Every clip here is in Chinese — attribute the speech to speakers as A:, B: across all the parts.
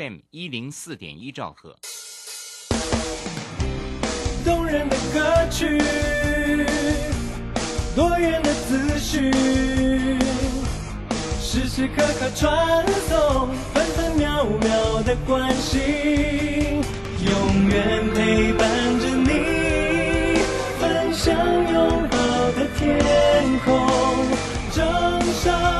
A: FM 一零四点一兆赫。
B: 动人的歌曲，多元的资讯，时时刻刻传送，分分秒秒的关心，永远陪伴着你，分享拥抱的天空，正上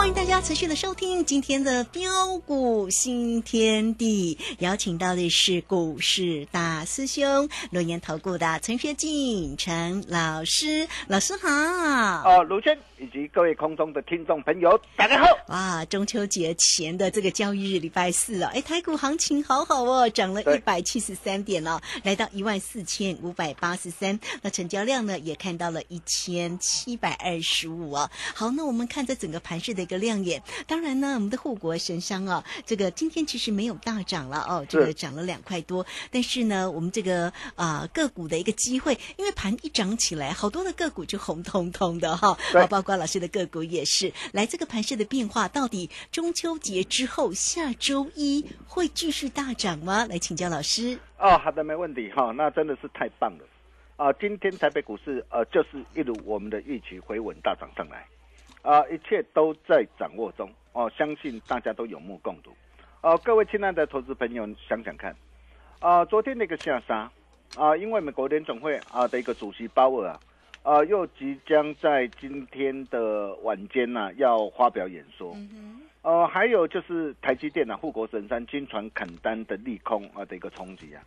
C: 欢迎大家持续的收听今天的标股新天地，邀请到的是股市大师兄轮研投顾的陈学进陈老师，老师好。
D: 哦，卢轩以及各位空中的听众朋友，大家好。
C: 哇，中秋节前的这个交易日，礼拜四啊，哎，台股行情好好哦，涨了一
D: 对
C: 百七十三点哦，来到一万四千五百八十三，那成交量呢也看到了一千七百二十五哦。好，那我们看这整个盘势的一个亮眼，当然呢，我们的护国神商啊，这个今天其实没有大涨了哦，这个
D: 是
C: 涨了两块多，但是呢，我们这个啊、个股的一个机会，因为盘一涨起来，好多的个股就红彤彤的哈、包括老师的个股也是。来，这个盘势的变化，到底中秋节之后下周一会继续大涨吗？来请教老师。
D: 哦，好的，没问题哈、那真的是太棒了。啊，今天台北股市呃，就是一如我们的预期回稳大涨上来，啊，一切都在掌握中哦，相信大家都有目共睹。哦、各位亲爱的投资朋友，想想看，啊，昨天那个下杀啊，因为美国联总会啊的一个主席鲍尔啊，啊，又即将在今天的晚间呢、要发表演说。呃，还有就是台积电啊，护国神山金传砍单的利空啊的一个冲击啊，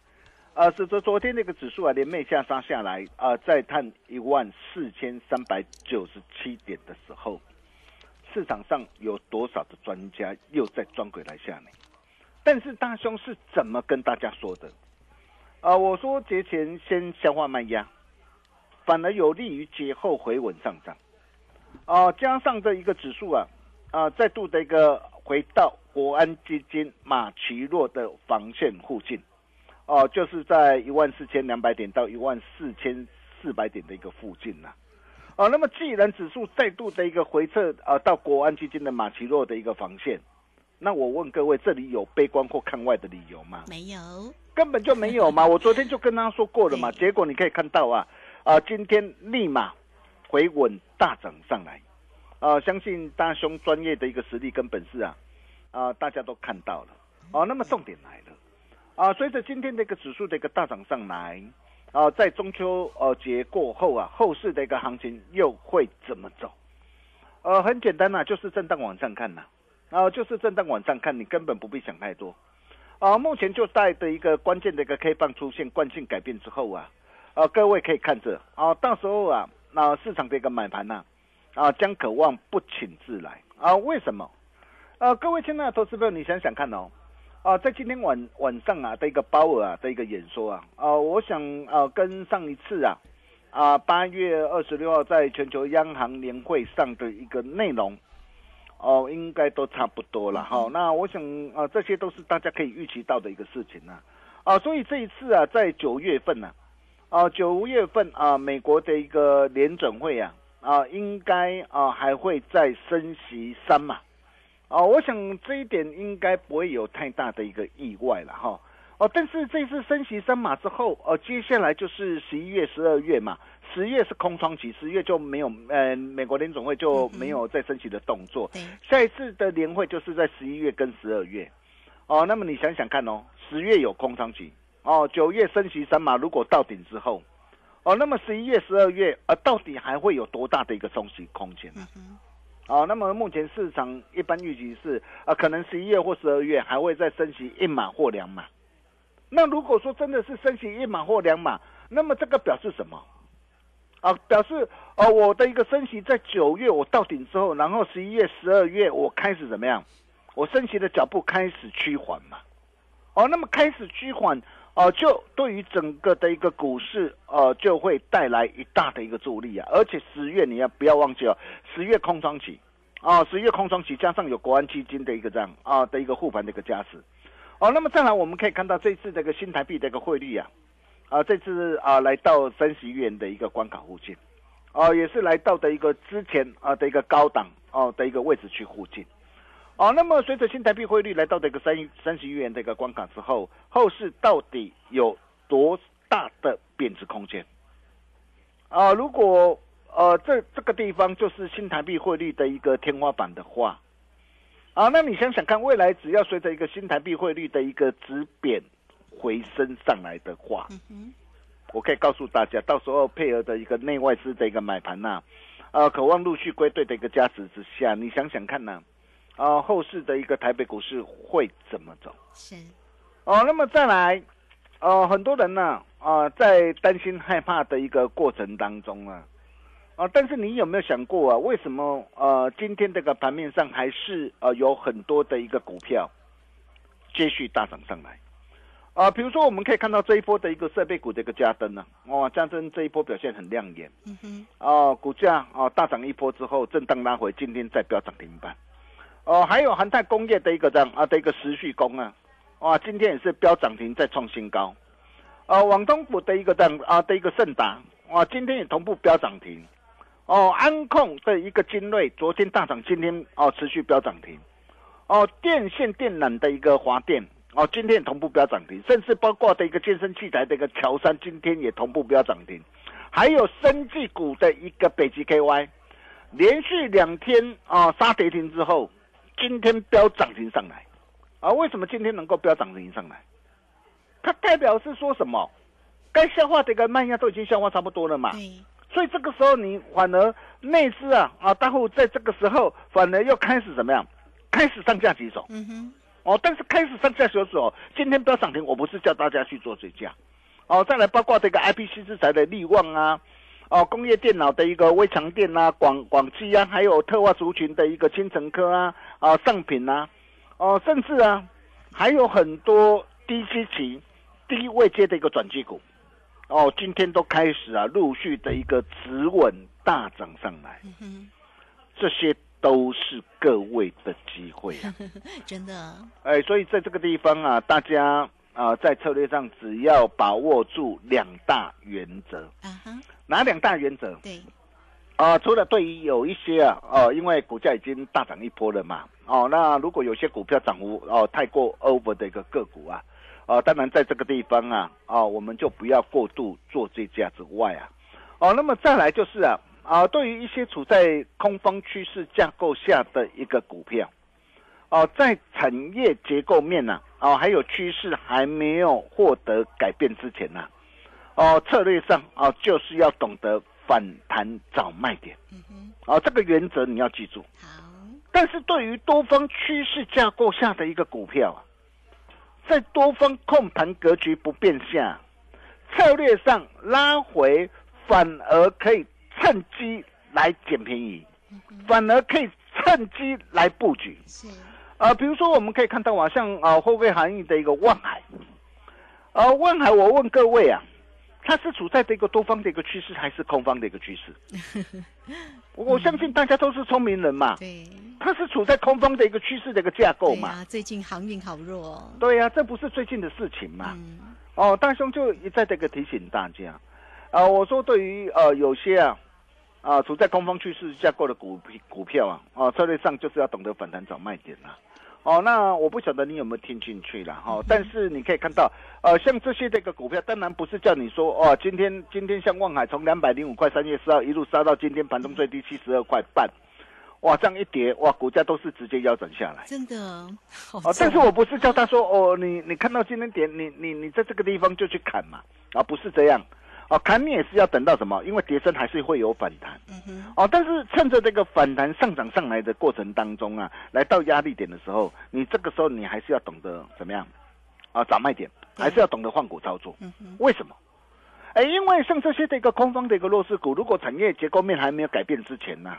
D: 呃，使得昨天那个指数啊连袂下杀下来啊，再探一万四千三百九十七点的时候，市场上有多少的专家又在装鬼来吓你？但是大兄是怎么跟大家说的？啊、我说节前先消化卖压，反而有利于节后回稳上涨。啊、加上这一个指数啊，啊、再度的一个回到国安基金马奇诺的防线附近，哦、就是在一万四千两百点到一万四千四百点的一个附近呐、哦、那么既然指数再度的一个回撤呃、到国安基金的马奇诺的一个防线，那我问各位，这里有悲观或看外的理由吗？
C: 没有，
D: 根本就没有嘛！我昨天就跟他说过了嘛，结果你可以看到啊，啊、今天立马回稳大涨上来，啊、相信大兄专业的一个实力跟本事啊，啊、大家都看到了，哦、那么重点来了，啊、随着今天的一个指数的一个大涨上来，啊、在中秋呃节过后啊，后市的一个行情又会怎么走？呃，很简单呐、就是震荡往上看呐、啊，就是震荡往上看，你根本不必想太多。啊，目前就在的一个关键的一个 K 棒出现惯性改变之后啊，啊，各位可以看着啊，到时候啊，那、市场的一个买盘呐、啊，将渴望不请自来啊？为什么？啊，各位亲爱的投资朋友，你想想看哦，啊，在今天晚晚上啊的一个鲍尔啊的一个演说啊，啊，我想啊跟上一次啊啊八月二十六号在全球央行年会上的一个内容。哦，应该都差不多了哈、那我想啊，这些都是大家可以预期到的一个事情呢、啊。所以这一次啊，在九月份呢、啊，九月份啊，美国的一个联准会啊，啊，应该啊还会再升息三嘛，啊，我想这一点应该不会有太大的一个意外了哈。哦，但是这次升息三码之后，哦，接下来就是十一月、十二月嘛，十月是空窗期，十月就没有，呃，美国联总会就没有再升息的动作。
C: 对，
D: 下一次的年会就是在十一月跟十二月。哦，那么你想想看哦，十月有空窗期，哦，九月升息三码，如果到顶之后，哦，那么十一月、十二月，呃，到底还会有多大的一个升息空间呢？哦，那么目前市场一般预期是，呃，可能十一月或十二月还会再升息一码或两码。那如果说真的是升息一码或两码，那么这个表示什么？啊，表示哦，我的一个升息在九月我到顶之后，然后十一月、十二月我开始怎么样？我升息的脚步开始趋缓嘛？哦，那么开始趋缓，哦，就对于整个的一个股市，呃，就会带来一大的一个助力啊！而且十月你要不要忘记哦，十月空窗期，啊，十月空窗期加上有国安基金的一个这样啊的一个护盘的一个加持，哦，那么再来我们可以看到这次这个新台币的一个汇率啊，啊，这次啊来到三十元的一个关卡附近，哦，也是来到的一个之前啊的一个高档哦的一个位置去附近。哦，那么随着新台币汇率来到这个三三十亿元的一个关卡之后，后市到底有多大的贬值空间？啊，如果呃这这个地方就是新台币汇率的一个天花板的话，啊，那你想想看，未来只要随着一个新台币汇率的一个止贬回升上来的话，我可以告诉大家，到时候配合的一个内外资的一个买盘呐，呃，渴望陆续归队的一个加持之下，你想想看呢？后市的一个台北股市会怎么走？
C: 是
D: 哦，那么再来，呃，很多人呢，啊，在担心害怕的一个过程当中啊，啊，但是你有没有想过啊，为什么呃，今天这个盘面上还是呃有很多的一个股票接续大涨上来？啊，比如说我们可以看到这一波的一个设备股的一个加登呢，哇，加登这一波表现很亮眼，
C: 嗯哼，
D: 哦，股价啊大涨一波之后震荡拉回，今天再飙涨停板。哦，还有恒泰工业的一个这样啊的一个持续工啊，哇，今天也是飙涨停再创新高。呃，网东股的一个这样啊的一个盛达，哇，今天也同步飙涨停。哦，安控的一个精锐，昨天大涨，今天哦持续飙涨停。哦，电线电缆的一个华电，哦，今天也同步飙涨停，甚至包括的一个健身器材的一个乔山，今天也同步飙涨停。还有生技股的一个北极 KY，连续两天啊杀跌停之后。今天飙涨停上来，啊，为什么今天能够飙涨停上来？它代表是说什么？该消化的一个卖压都已经消化差不多了嘛。所以这个时候你反而内资啊啊大户在这个时候反而又开始怎么样？开始上架几手。
C: 嗯哼。
D: 哦，但是开始上架几手，今天飙涨停，我不是叫大家去做追加。哦，再来包括这个 IPC 制裁的利旺啊。哦，工业电脑的一个微强电啊，广广汽啊，还有特化族群的一个金城科啊，啊，上品啊，哦，甚至啊，还有很多低基期、低位阶的一个转机股，哦，今天都开始啊，陆续的一个止稳大涨上来，这些都是各位的机会啊，
C: 真的，
D: 哎，所以在这个地方啊，大家啊，在策略上只要把握住两大原则，啊哈。哪两大原则？
C: 对，
D: 啊，除了对于有一些啊，哦，因为股价已经大涨一波了嘛，哦，那如果有些股票涨幅哦太过 over 的一个个股啊，哦，当然在这个地方啊，哦，我们就不要过度做这价之外啊，哦，那么再来就是啊，啊，对于一些处在空方趋势架构下的一个股票，哦，在产业结构面呢，哦，还有趋势还没有获得改变之前呢。哦，策略上哦，就是要懂得反弹找卖点。嗯哼，哦，这个原则你要记住。
C: 好。
D: 但是对于多方趋势架构下的一个股票啊，在多方控盘格局不变下，策略上拉回反而可以趁机来捡便宜，反而可以趁机来布局。
C: 是。
D: 啊，比如说我们可以看到啊，像啊后备行业的一个万海。啊，万海，我问各位啊。它是处在这个多方的一个趋势，还是空方的一个趋势？我相信大家都是聪明人嘛。
C: 对，
D: 它是处在空方的一个趋势的一个架构嘛。
C: 最近航运好弱。
D: 对呀，这不是最近的事情嘛。哦，大兄就一再这个提醒大家，啊，我说对于呃有些啊啊，处在空方趋势架构的股股票啊，哦，策略上就是要懂得反弹找卖点啦。哦，那我不晓得你有没有听进去了哈，但是你可以看到，呃，像这些这个股票，当然不是叫你说哦，今天今天像望海从两百零五块三月四号一路杀到今天盘中最低七十二块半，哇，这样一跌，哇，股价都是直接腰斩下来。
C: 真的，好
D: 哦，但是我不是叫他说哦，你你看到今天点，你你你在这个地方就去砍嘛，啊，不是这样。哦，砍你也是要等到什么？因为跌升还是会有反弹。
C: 嗯哼，
D: 哦，但是趁着这个反弹上涨上来的过程当中啊，来到压力点的时候，你这个时候你还是要懂得怎么样啊，找卖点，还是要懂得换股操作。
C: 嗯哼，
D: 为什么？哎，因为像这些的一个空方的一个弱势股，如果产业结构面还没有改变之前呢、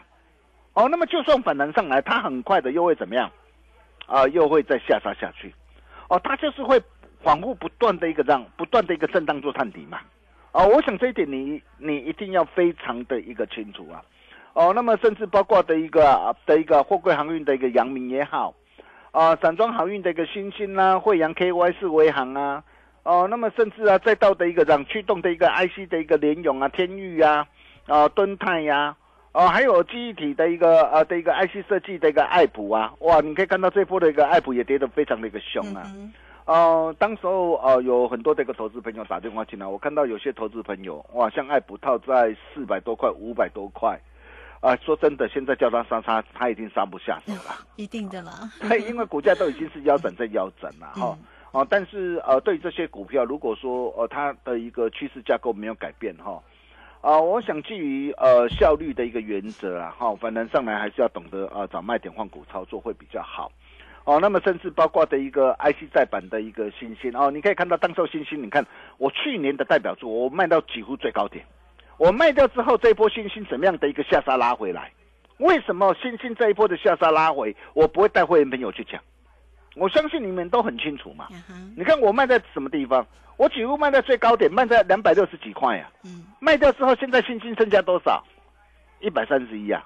D: 哦，那么就算反弹上来，它很快的又会怎么样？啊，又会再下杀下去。哦，它就是会反复不断的一个让不断的一个震荡做探底嘛。哦，我想这一点你你一定要非常的一个清楚啊。哦，那么甚至包括的一个的一个货柜航运的一个阳明也好，啊，散装航运的一个新兴啦，惠阳 KY 四维航啊，哦，那么甚至啊再到的一个让驱动的一个 IC 的一个联咏啊、天域啊、啊敦泰呀、哦，还有记忆体的一个呃的一个 IC 设计的一个爱普啊，哇，你可以看到这波的一个爱普也跌得非常的一个凶啊。呃，当时候呃有很多这个投资朋友打电话进来，我看到有些投资朋友哇，像爱普套在四百多块、五百多块，啊、说真的，现在叫他杀杀，他已经杀不下手了。
C: 一定的啦。
D: 对，因为股价都已经是腰斩在腰斩了哈。哦，但是呃，对于这些股票，如果说呃它的一个趋势架构没有改变哈，啊、我想基于呃效率的一个原则啊哈，反正上来还是要懂得呃找卖点换股操作会比较好。哦，那么甚至包括的一个 IC 再版的一个新兴哦，你可以看到当时候新兴，你看我去年的代表作，我卖到几乎最高点，我卖掉之后，这一波新兴怎么样的一个下杀拉回来？为什么新兴这一波的下杀拉回，我不会带会员朋友去抢？我相信你们都很清楚嘛。你看我卖在什么地方？我几乎卖在最高点，卖在两百六十几块呀、
C: 嗯，
D: 卖掉之后，现在新兴剩下多少？一百三十一啊！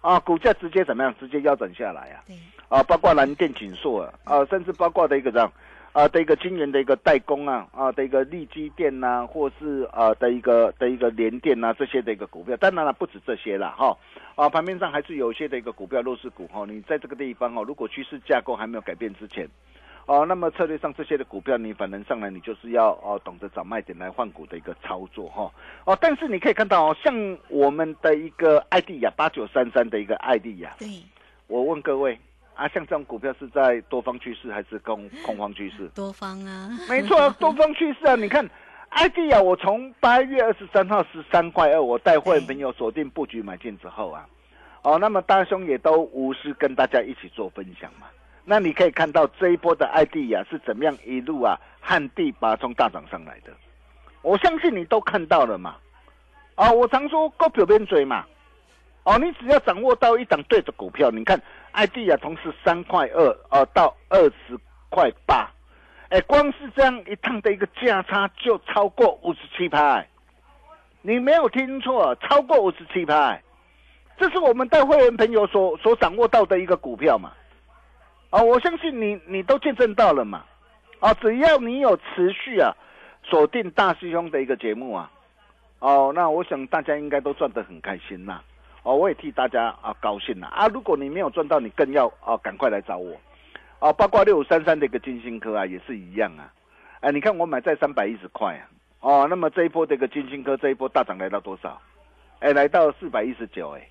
D: 啊，股价直接怎么样？直接腰斩下来啊！
C: 对，
D: 啊，包括蓝电、锦硕啊，啊，甚至包括的一个这样啊的一个晶圆的一个代工啊，啊的一个利基电呐、或是啊的一个的一个联电呐、这些的一个股票，当然了，不止这些了哈。啊，盘面上还是有一些的一个股票弱势股哈，你在这个地方哦，如果趋势架构还没有改变之前。哦，那么策略上这些的股票，你反弹上来，你就是要哦懂得找卖点来换股的一个操作哈。哦，但是你可以看到哦，像我们的一个艾迪亚八九三三的一个艾迪亚，
C: 对，
D: 我问各位啊，像这种股票是在多方趋势还是空空方趋势？
C: 多方啊，
D: 没错啊，多方趋势啊！你看，艾迪亚，我从八月二十三号十三块二，我带会员朋友锁定布局买进之后啊，哦，那么大兄也都无私跟大家一起做分享嘛。那你可以看到这一波的艾迪亚是怎么样一路啊旱地拔葱大涨上来的，我相信你都看到了嘛。啊，我常说股票边嘴嘛，哦，你只要掌握到一档对的股票，你看 ID 啊，同时三块二呃到二十块八，哎，光是这样一趟的一个价差就超过五十七拍，你没有听错，超过五十七拍，这是我们带会员朋友所所掌握到的一个股票嘛。啊，我相信你你都见证到了嘛。啊，只要你有持续啊锁定大师兄的一个节目啊，哦，那我想大家应该都赚得很开心呐。哦，我也替大家啊高兴了啊！如果你没有赚到，你更要啊赶快来找我。啊，包括六五三三的一个金星科啊，也是一样啊。哎，你看我买在三百一十块啊，哦，那么这一波这个金星科这一波大涨来到多少？哎，来到四百一十九，哎，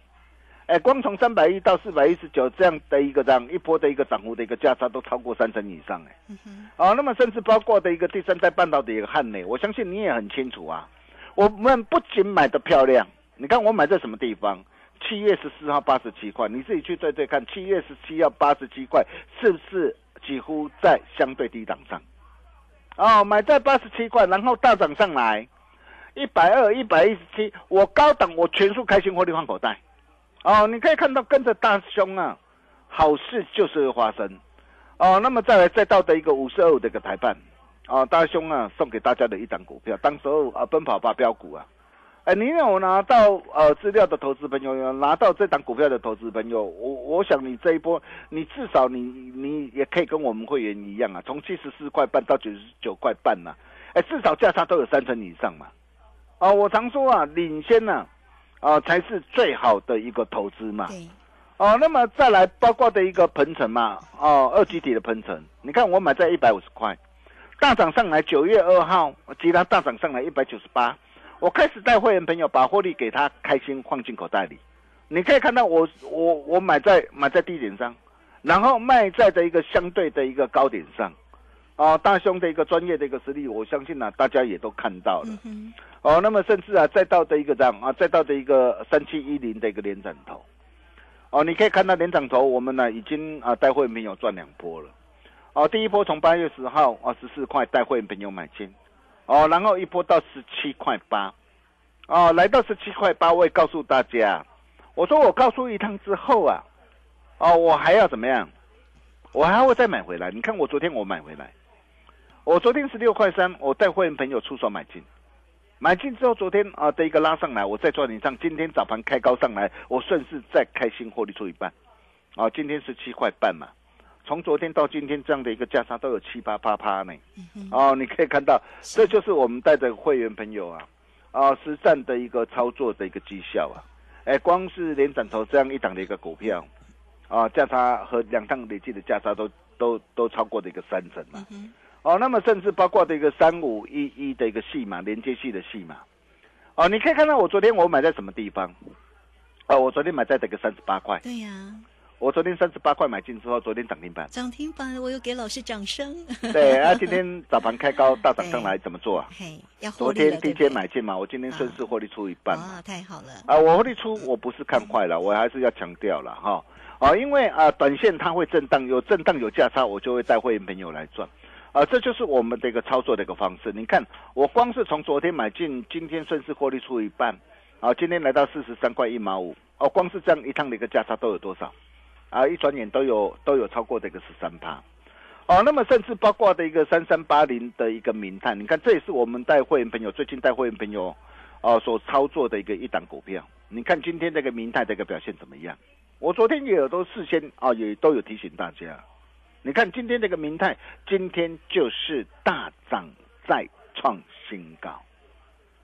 D: 哎，光从三百一到四百一十九这样的一个这样一波的一个涨幅的一个价差都超过三成以上，哎，
C: 嗯
D: 那么甚至包括的一个第三代半导体的一个汉磊，我相信你也很清楚啊。我们不仅买的漂亮，你看我买在什么地方？七月十四号八十七块，你自己去对对看，七月十七号八十七块是不是几乎在相对低档上？哦，买在八十七块，然后大涨上来，一百二、一百一十七，我高档我全数开心获利换口袋。哦，你可以看到跟着大兄啊，好事就是会发生。哦，那么再来再到的一个五十二五的一个台办，哦，大兄啊送给大家的一档股票，当时候啊奔跑吧标股啊，哎，你有拿到呃资料的投资朋友，有拿到这档股票的投资朋友，我我想你这一波，你至少你你也可以跟我们会员一样啊，从七十四块半到九十九块半呐、哎，至少价差都有三成以上嘛。哦，我常说啊，领先呢、啊、才是最好的一个投资嘛。
C: 对，
D: 哦，那么再来包括的一个鹏程嘛，哦，二级体的鹏程，你看我买在一百五十块，大涨上来，九月二号，其他大涨上来一百九十八，我开始带会员朋友把获利给他开心放进口袋里，你可以看到我我我买在买在低点上，然后卖在的一个相对的一个高点上，哦，大兄的一个专业的一个实力，我相信呢、大家也都看到了。
C: 嗯，
D: 哦，那么甚至啊，再到的一个这样啊，再到的一个三七一零的一个连涨头，哦，你可以看到连涨头，我们呢已经啊带会员朋友赚两波了，哦，第一波从八月十号啊十四块带会员朋友买进，哦，然后一波到十七块八，哦，来到十七块八，我也告诉大家，我说我告诉一趟之后啊，哦，我还要怎么样？我还会再买回来。你看我昨天我买回来，我昨天十六块三，我带会员朋友出手买进。买进之后，昨天啊的一个拉上来，我再赚点上。今天早盘开高上来，我顺势再开新获利出一半，啊，今天十七块半嘛。从昨天到今天这样的一个价差都有七八八趴呢。哦，你可以看到，这就是我们带着会员朋友啊，啊实战的一个操作的一个绩效啊。哎，光是连涨头这样一档的一个股票，啊价差和两档累计的价差都都都超过的一个三成嘛。哦，那么甚至包括的一个三五一一的一个戏码，连接系的戏码，哦，你可以看到我昨天我买在什么地方？哦，我昨天买在这个三十八块，
C: 对呀，
D: 我昨天三十八块买进之后，昨天涨停板，
C: 涨停板我又给老师掌声。
D: 对，啊，今天早盘开高大涨上来，怎么做啊？
C: 嘿，要获
D: 昨天低阶买进嘛，我今天顺势获利出一半嘛。
C: 哇，太好了，
D: 啊，我获利出我不是看坏了，我还是要强调了哈。啊，因为啊，短线它会震荡，有震荡有价差，我就会带会员朋友来赚。啊，这就是我们的一个操作的一个方式。你看，我光是从昨天买进，今天顺势获利出一半，啊，今天来到四十三块一毛五，哦，光是这样一趟的一个价差都有多少？啊，一转眼都有都有超过这个十三趴。哦，那么甚至包括的一个三三八零的一个明探，你看这也是我们带会员朋友最近带会员朋友哦所操作的一个一档股票。你看今天这个明泰的一个表现怎么样？我昨天也有都事先啊也都有提醒大家。你看今天这个明泰，今天就是大涨再创新高，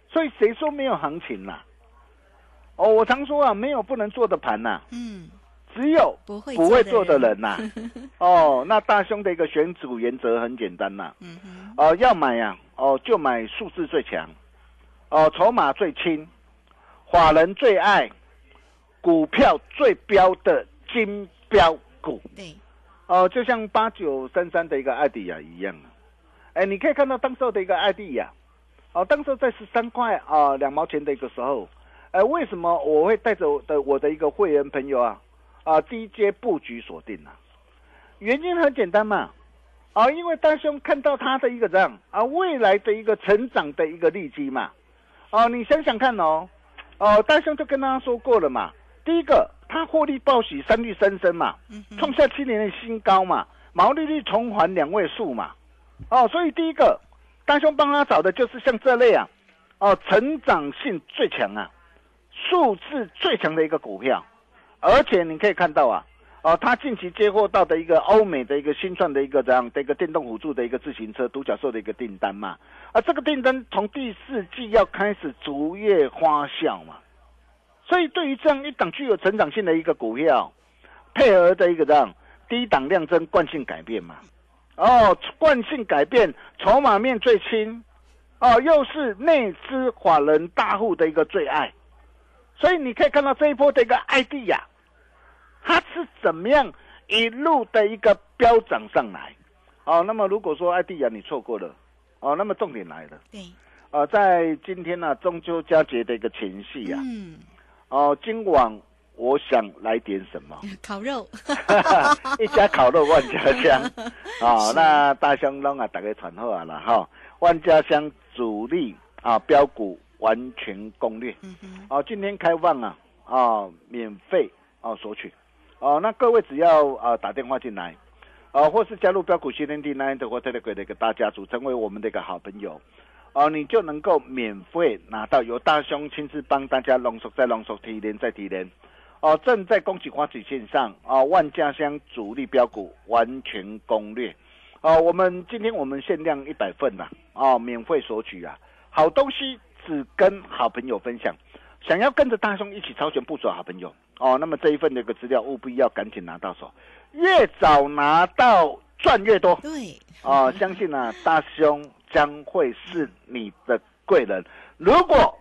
D: 所以谁说没有行情啦、哦，我常说啊，没有不能做的盘呐、
C: 嗯，
D: 只有
C: 不会
D: 不会做的人。呐、哦，那大兄的一个选股原则很简单呐、
C: 嗯哼，
D: 哦，要买呀、哦，就买数字最强，哦，筹码最轻，法人最爱，股票最标的金标股。
C: 对，
D: 哦，就像八九三三的一个艾迪亚一样啊，哎，你可以看到当时候的一个艾迪亚，哦，当时候在十三块啊两毛钱的一个时候，哎，为什么我会带着我的我的一个会员朋友啊啊低阶布局锁定啊、原因很简单嘛，啊，因为大兄看到他的一个这样啊未来的一个成长的一个利基嘛，哦，你想想看哦，哦，大兄就跟大家说过了嘛，第一个他获利报喜，三率三升嘛，创下七年的新高嘛，毛利率重返两位数嘛，哦，所以第一个大兄帮他找的就是像这类啊，哦，成长性最强啊，数字最强的一个股票，而且你可以看到啊，哦，他近期接获到的一个欧美的一个新创的一个这样的一个电动辅助的一个自行车独角兽的一个订单嘛，啊，这个订单从第四季要开始逐月花效嘛，所以对于这样一档具有成长性的一个股票，配合的一个这样低档量增惯性改变嘛，哦，惯性改变，筹码面最轻，哦，又是内资法人大户的一个最爱，所以你可以看到这一波的一个艾迪亚，它是怎么样一路的一个飙涨上来，哦，那么如果说艾迪亚你错过了，哦，那么重点来了，
C: 对，
D: 呃，在今天呢、中秋佳节的一个前夕啊，
C: 嗯，
D: 哦，今晚我想来点什么？
C: 烤肉，
D: 一家烤肉万家香，哦、那大香拢啊，大家传好啊了哈。万家香主力啊标股完全攻略，
C: 嗯哼，
D: 哦、今天开放啊，啊、免费啊索取，哦、那各位只要啊、打电话进来，啊、或是加入标股训练地 Nine 的或 Telegram 的一个大家族，成为我们的一个好朋友。哦，你就能够免费拿到由大兄亲自帮大家浓缩再浓缩提炼再提炼。哦，正在恭喜花旗线上啊、万家香主力标股完全攻略。哦，我们今天我们限量一百份呐，哦，免费索取啊，好东西只跟好朋友分享，想要跟着大兄一起超前部署好朋友哦，那么这一份的一个资料务必要赶紧拿到手，越早拿到赚越多
C: 对，
D: 哦。相信呢、大兄将会是你的贵人。如果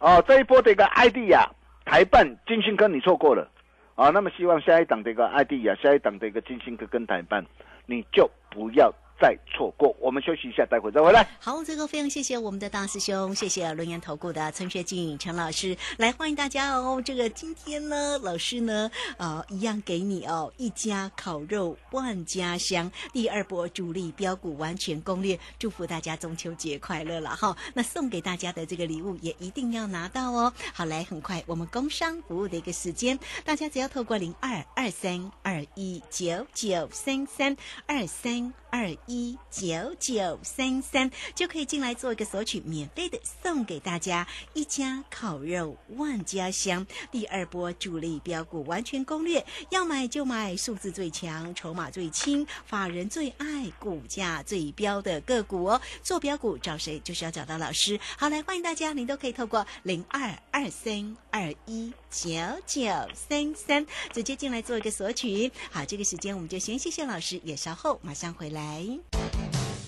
D: 哦这一波的一个艾迪亚、台办、金星科你错过了啊、那么希望下一档的一个艾迪亚、下一档的一个金星科跟台办，你就不要再错过。我们休息一下，待会再回来。
C: 好，这个非常谢谢我们的大师兄，谢谢轮研投顾的陈学进陈老师，来欢迎大家哦。这个今天呢，老师呢，呃，一样给你哦，一家烤肉万家香，第二波主力标股完全攻略，祝福大家中秋节快乐了哈。那送给大家的这个礼物也一定要拿到哦。好，来，很快我们工商服务的一个时间，大家只要透过零二二三二一九九三三二三二一九九三三，就可以进来做一个索取，免费的送给大家一家烤肉万家香第二波主力标股完全攻略，要买就买数字最强、筹码最轻、法人最爱、股价最标的个股哦。做标股找谁就是要找到老师。好，来欢迎大家，您都可以透过零二二三二一九九三三直接进来做一个索取。好，这个时间我们就先谢谢老师，也稍后马上回来。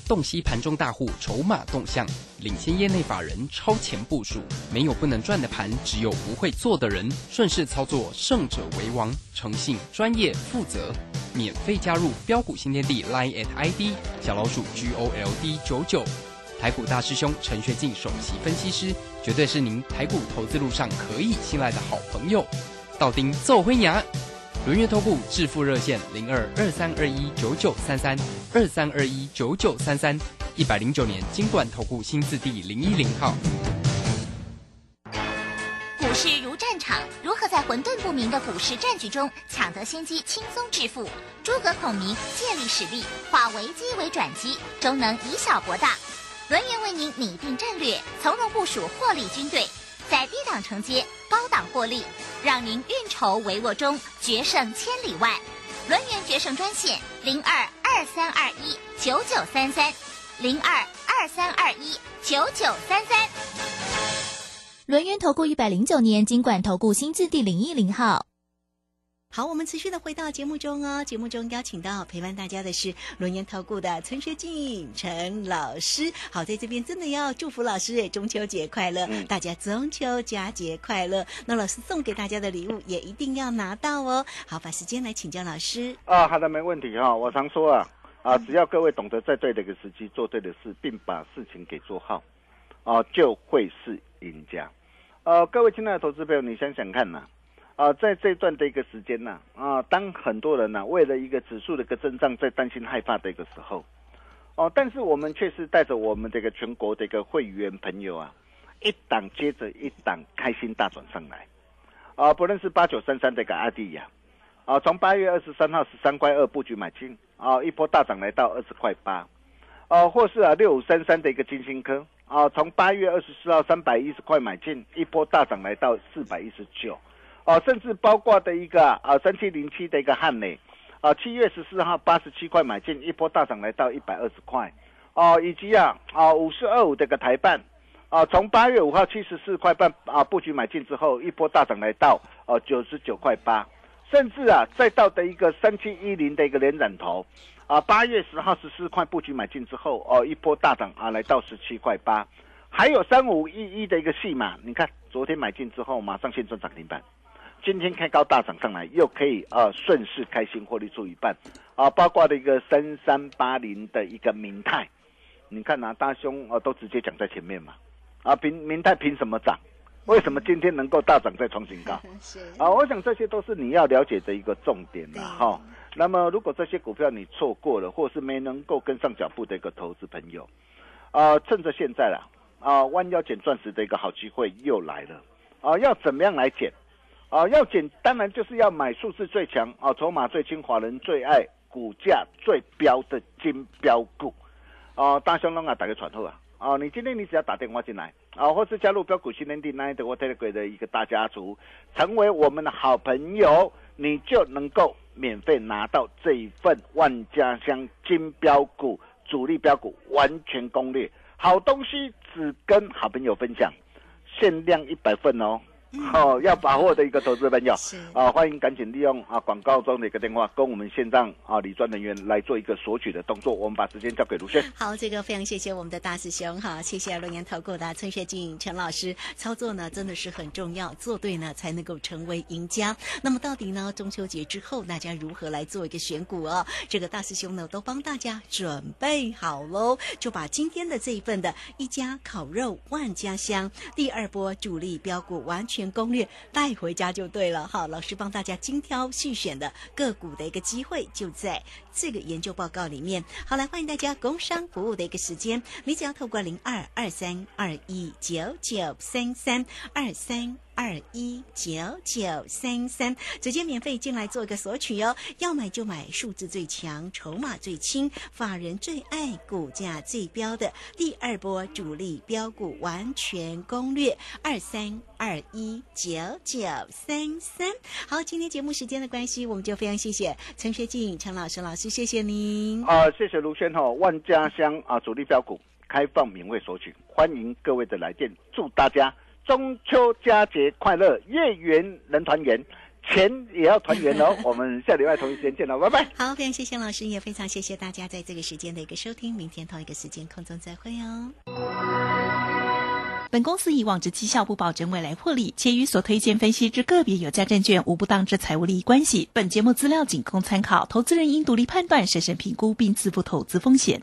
E: 洞悉盘中大户筹码动向，领先业内法人超前部署。没有不能赚的盘，只有不会做的人。顺势操作，胜者为王。诚信、专业、负责，免费加入标股新天地 Line at ID 小老鼠 G O L D 九九。台股大师兄陈学进首席分析师，绝对是您台股投资路上可以信赖的好朋友。道丁奏灰牙。轮月投顾致富热线零二二三二一九九三三二三二一九九三三，一百零九年金管投顾新字第零一零号。
F: 股市如战场，如何在混沌不明的股市战局中抢得先机，轻松致富？诸葛孔明借力使力，化危机为转机，终能以小博大。轮源为您拟定战略，从容部署获利军队，在低档承接，高档获利，让您运筹帷幄中决胜千里外。轮源决胜专线零二二三二一九九三三零二二三二一九九三三。
G: 轮源投顾一百零九年经管投顾新字第零一零号。
C: 好，我们持续的回到节目中哦。节目中邀请到陪伴大家的是轮研投顾的陈学进陈老师。好，在这边真的要祝福老师中秋节快乐，
D: 嗯
C: 大家中秋佳节快乐。那老师送给大家的礼物也一定要拿到哦。好，把时间来请教老师。
D: 啊，好的，没问题哈、我常说啊，啊，只要各位懂得在对的一个时机做对的事，并把事情给做好，啊，就会是赢家。呃，各位亲爱的投资朋友，你想想看呐、啊，啊在这段的一个时间呢、啊，当很多人呐、为了一个指数的一个增长，在担心害怕的一个时候，哦，但是我们却是带着我们这个全国的一个会员朋友啊，一档接着一档开心大转上来，啊，不论是八九三三的一个阿迪呀。啊，从八月二十三号十三块二布局买进，啊，一波大涨来到二十块八，啊，或是啊六五三三的一个金星科，啊，从八月二十四号三百一十块买进，一波大涨来到四百一十九，啊，甚至包括的一个啊三七零七的一个汉美，啊，七月十四号八十七块买进，一波大涨来到一百二十块，哦、以及啊啊五四二五的一个台办。啊，从八月五号七十四块半啊布局买进之后，一波大涨来到哦九十九块八，甚至啊再到的一个三七一零的一个连染头，啊八月十号十四块布局买进之后，哦一波大涨啊来到十七块八，还有三五一一的一个戏码，你看昨天买进之后马上现赚涨停板，今天开高大涨上来，又可以呃顺势开心获利出一半，啊包括的一个三三八零的一个明泰，你看呐、大兄呃都直接讲在前面嘛。啊，明明泰凭什么涨？为什么今天能够大涨再创新高？啊，我想这些都是你要了解的一个重点
C: 对
D: 啦，哈。那么如果这些股票你错过了，或是没能够跟上脚步的一个投资朋友，啊，趁着现在啦，啊，弯腰捡钻石的一个好机会又来了，啊，要怎么样来捡？啊，要捡当然就是要买数字最强啊，筹码最轻，华人最爱，股价最标的金标股。啊，大兄龙啊，打个传后啊。哦，你今天你只要打电话进来啊，或是加入标股新天地 Nine 的 Telegram 的一个大家族，成为我们的好朋友，你就能够免费拿到这一份万家香金标股主力标股完全攻略，好东西只跟好朋友分享，限量一百份哦，哦，要把握的一个投资朋友
C: 是
D: 啊，欢迎赶紧利用啊广告中的一个电话，跟我们线上啊理专人员来做一个索取的动作。我们把时间交给卢轩。
C: 好，这个非常谢谢我们的大师兄哈，谢谢龙岩投顾的陈学静陈老师，操作呢真的是很重要，做对呢才能够成为赢家。那么到底呢中秋节之后大家如何来做一个选股哦？这个大师兄呢都帮大家准备好喽，就把今天的这一份的一家烤肉万家香第二波主力标股完全攻略带回家就对了。哈，老师帮大家精挑细选的个股的一个机会就在这个研究报告里面。好，来欢迎大家工商服务的一个时间，你只要透过零二二三二一九九三三二三。二一九九三三，直接免费进来做一个索取哦。要买就买数字最强、筹码最轻、法人最爱、股价最标的第二波主力标股完全攻略，二三二一九九三三。好，今天节目时间的关系，我们就非常谢谢陈学静陈老师老师，谢谢您。
D: 啊，谢谢卢轩哈，万家乡啊主力标股开放免费索取，欢迎各位的来电，祝大家。中秋佳节快乐，月圆人团圆，钱也要团圆哦。我们下礼拜同一时间见了，拜拜。
C: 好，非常谢谢老师，也非常谢谢大家在这个时间的一个收听。明天同一个时间空中再会哦。
H: 本公司以往之绩效不保证未来获利，且与所推荐分析之个别有价证券无不当之财务利益关系。本节目资料仅供参考，投资人应独立判断、审慎评估并自负投资风险。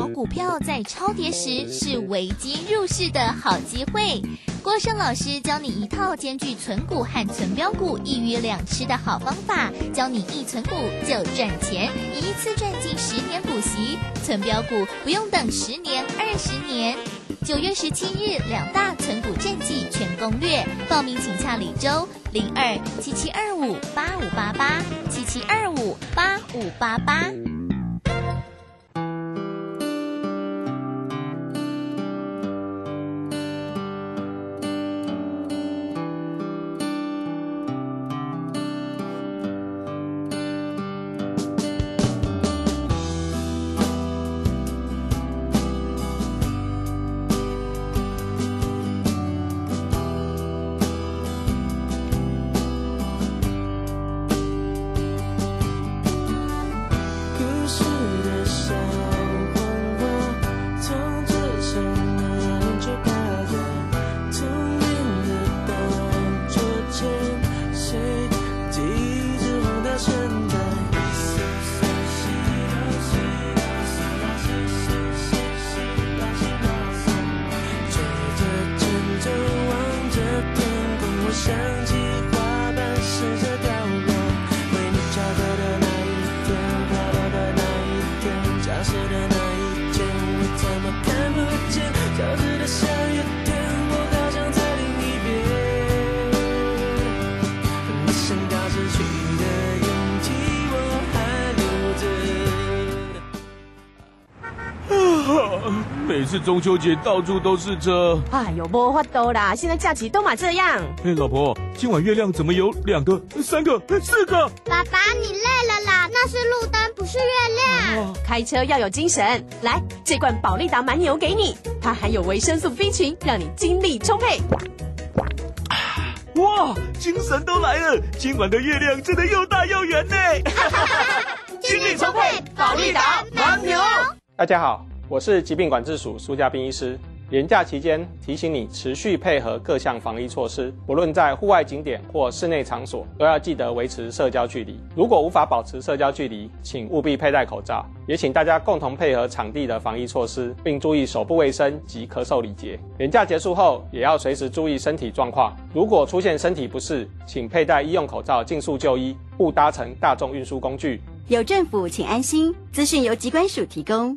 G: 好股票在超跌时是危机入市的好机会。郭胜老师教你一套兼具存股和存标股一鱼两吃的好方法，教你一存股就赚钱，一次赚进十年股息，存标股不用等十年二十年。九月十七日，两大存股战绩全攻略，报名请洽李周零二七七二五八五八八七七二五八五八八。
I: 中秋节到处都是车。
J: 哎呦，没法度啦！现在假期都嘛这样。
I: 哎，老婆，今晚月亮怎么有两个、三个、四个？
K: 爸爸，你累了啦？那是路灯，不是月亮。
J: 开车要有精神。来，这罐宝利达蛮牛给你，它含有维生素 B 群，让你精力充沛。
I: 哇，精神都来了！今晚的月亮真的又大又圆呢。
K: 精力充沛，保利达蛮牛。
L: 大家好，我是疾病管制署苏家斌医师。连假期间提醒你持续配合各项防疫措施，不论在户外景点或室内场所，都要记得维持社交距离。如果无法保持社交距离，请务必佩戴口罩。也请大家共同配合场地的防疫措施，并注意手部卫生及咳嗽礼节。连假结束后，也要随时注意身体状况。如果出现身体不适，请佩戴医用口罩，尽速就医，勿搭乘大众运输工具。
M: 有政府，请安心。资讯由机关署提供。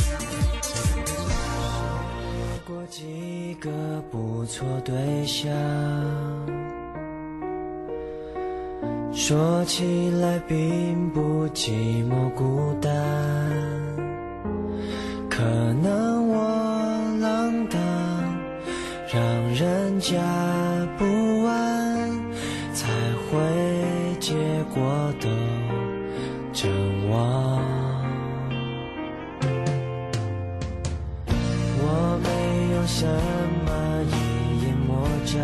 B: 不错对象，说起来并不寂寞孤单，可能我浪荡，让人家不安，才会结果都阵亡。我没有什么想，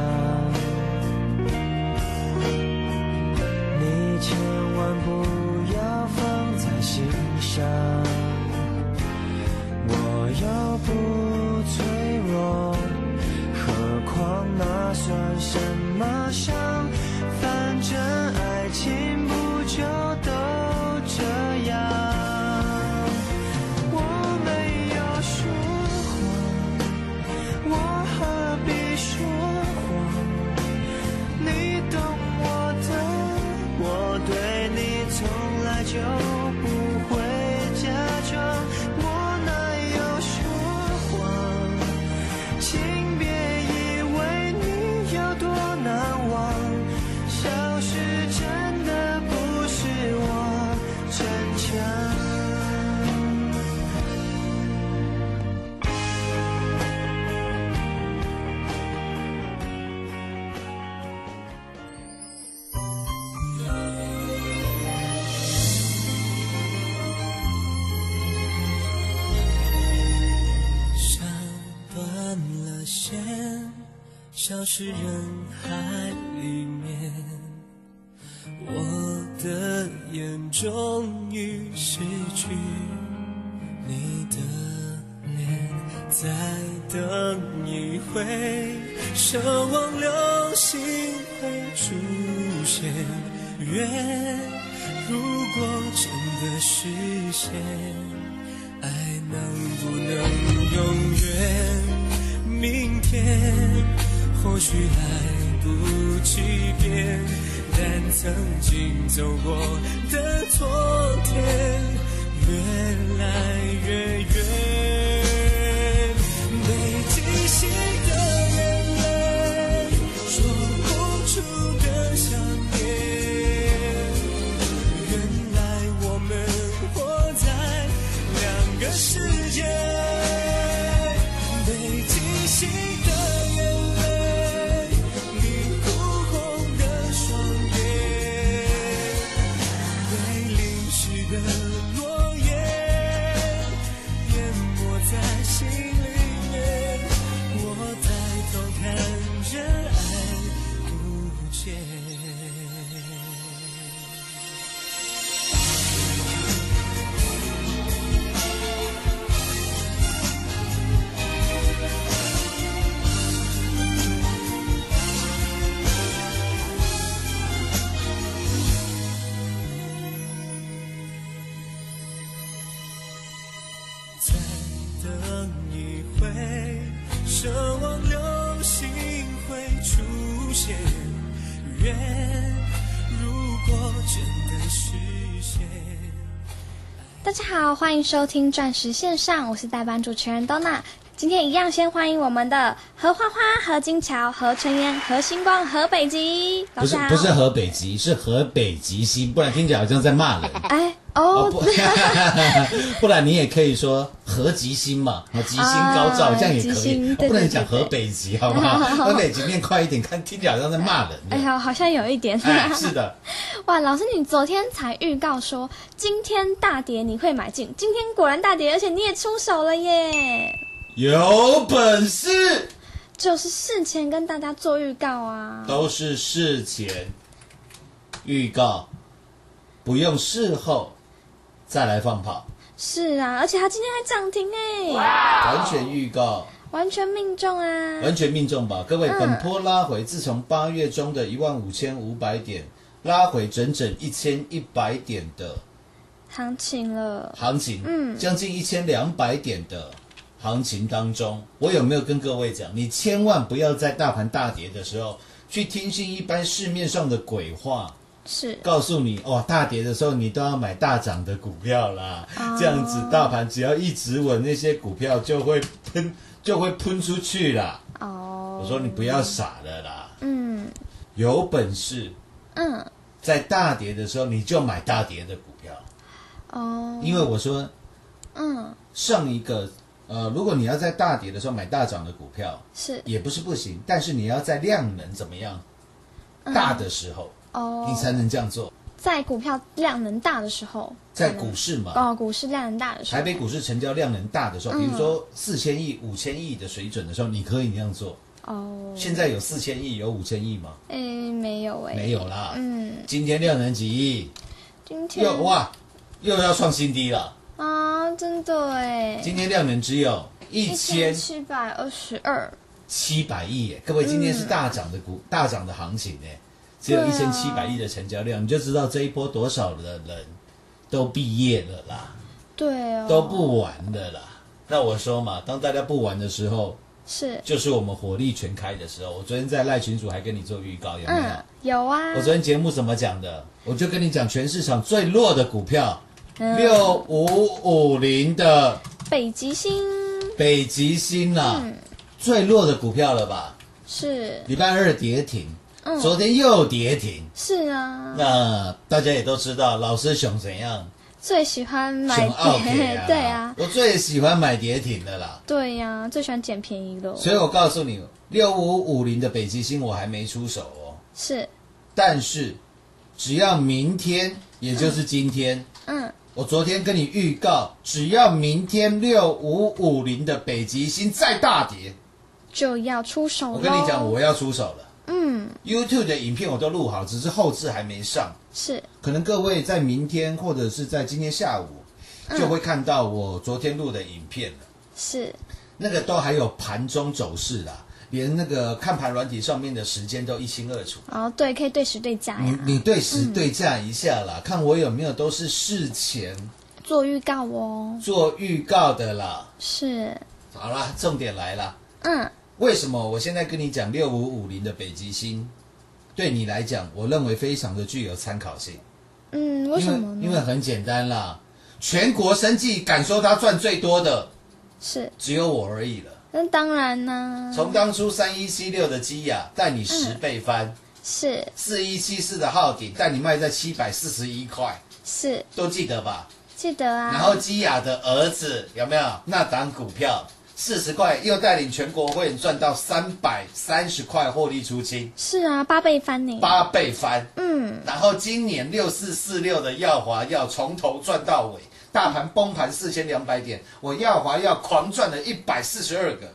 B: 你千万不要放在心上。我又不脆弱，何况那算什么伤？是人海里面。我的眼终于失去你的脸，再等一回，奢望流星会出现。愿如果真的实现。爱能不能永远？明天或许来不及变，但曾经走过的昨天越来越远。被惊喜
N: 欢迎收听钻石线上，我是代班主持人 Donna。今天一样，先欢迎我们的何花花、何金桥、何春燕、何星光、何北极。
O: 不是不是何北极，是何北极星，不然听起来好像在骂人。
N: 哎哦，
O: 不，不然你也可以说合吉星嘛，啊，吉星高照，
N: 啊
O: 这样也可以不能讲河北极，好不好？河北极念快一点，看听起来好像在骂人。
N: 哎呀，好像有一点。
O: 哎，是的，
N: 哇，老师，你昨天才预告说今天大跌你会买进，今天果然大跌，而且你也出手了耶！
O: 有本事
N: 就是事前跟大家做预告啊。
O: 都是事前预告，不用事后再来放炮，
N: 是啊，而且它今天还涨停哎。
O: 完全预告，
N: 完全命中啊！
O: 完全命中吧，各位，
N: 嗯。
O: 本波拉回，自从八月中的一万五千五百点拉回整整一千一百点的。
N: 行情了，
O: 行情，
N: 嗯。
O: 将近一千两百点的行情当中，我有没有跟各位讲，你千万不要在大盘大跌的时候去听信一般市面上的鬼话，
N: 是。
O: 告诉你哦，大跌的时候你都要买大涨的股票啦，
N: 哦。
O: 这样子大盘只要一直稳，那些股票就会喷就会喷出去啦。
N: 哦，
O: 我说你不要傻了啦，
N: 嗯。
O: 有本事
N: 嗯。
O: 在大跌的时候你就买大跌的股票，
N: 哦，
O: 因为我说
N: 嗯。
O: 上一个呃，如果你要在大跌的时候买大涨的股票，
N: 是。
O: 也不是不行，但是你要在量能怎么样
N: 嗯。
O: 大的时候，
N: 哦，
O: 你才能这样做。
N: 在股票量能大的时候，
O: 在股市嘛，
N: 哦，股市量能大的时候，
O: 台北股市成交量能大的时候，
N: 嗯
O: 比如说四千亿、五千亿的水准的时候，你可以那样做。
N: 哦，
O: 现在有四千亿、有五千亿吗？
N: 诶没有诶，
O: 没有啦。
N: 嗯，
O: 今天量能几亿？
N: 今天
O: 又哇，又要创新低了。
N: 啊，真的诶，
O: 今天量能只有一千
N: 七百二十二，
O: 七百亿耶！各位，今天是大涨的股、大涨的行情呢，只有一千七百亿的成交量，你就知道这一波多少的人都毕业了啦，
N: 对哦，
O: 都不玩的啦。那我说嘛，当大家不玩的时候，
N: 是，
O: 就是我们火力全开的时候。我昨天在赖群主还跟你做预告，有没有？
N: 嗯，有啊，
O: 我昨天节目怎么讲的？我就跟你讲，全市场最弱的股票，
N: 嗯
O: 六五五零的
N: 北极星
O: 北极星啊、
N: 嗯
O: 最弱的股票了吧？
N: 是，
O: 礼拜二跌停，
N: 嗯。
O: 昨天又跌停。
N: 是啊，
O: 那大家也都知道，老师熊怎样？
N: 最喜欢买跌，对啊，
O: 我最喜欢买跌停的啦。
N: 对呀、最喜欢捡便宜的，
O: 所以我告诉你，六五五零的北极星我还没出手哦，
N: 是，
O: 但是只要明天，也就是今天，
N: 嗯，
O: 我昨天跟你预告，只要明天六五五零的北极星再大跌，
N: 就要出手
O: 我跟你讲，我要出手了。
N: 嗯
O: ，YouTube 的影片我都录好，只是后置还没上。
N: 是，
O: 可能各位在明天或者是在今天下午
N: 嗯。
O: 就会看到我昨天录的影片了。
N: 是，
O: 那个都还有盘中走势啦，连那个看盘软体上面的时间都一清二楚。
N: 哦，对，可以对时对价
O: 你
N: 呀，
O: 你对时对价一下啦，看我有没有都是事前
N: 做预告哦，
O: 做预告的啦。
N: 是，
O: 好啦，重点来了，
N: 嗯，
O: 为什么我现在跟你讲六五五零的北极星，对你来讲，我认为非常的具有参考性。
N: 嗯，为什么呢？
O: 因为很简单啦，全国生计敢说他赚最多的
N: 是，
O: 只有我而已了。
N: 那当然呢，
O: 从当初三一七六的基亚带你十倍翻，
N: 是
O: 四一七四的浩鼎带你卖在七百四十一块，
N: 是，
O: 都记得吧？
N: 记得啊，
O: 然后基亚的儿子有没有那档股票四十块，又带领全国会员赚到三百三十块获利出清，
N: 是啊，八倍翻呢，
O: 八倍翻。
N: 嗯，
O: 然后今年六四四六的耀华要从头赚到尾，大盘崩盘四千两百点，我耀华要狂赚了一百四十二个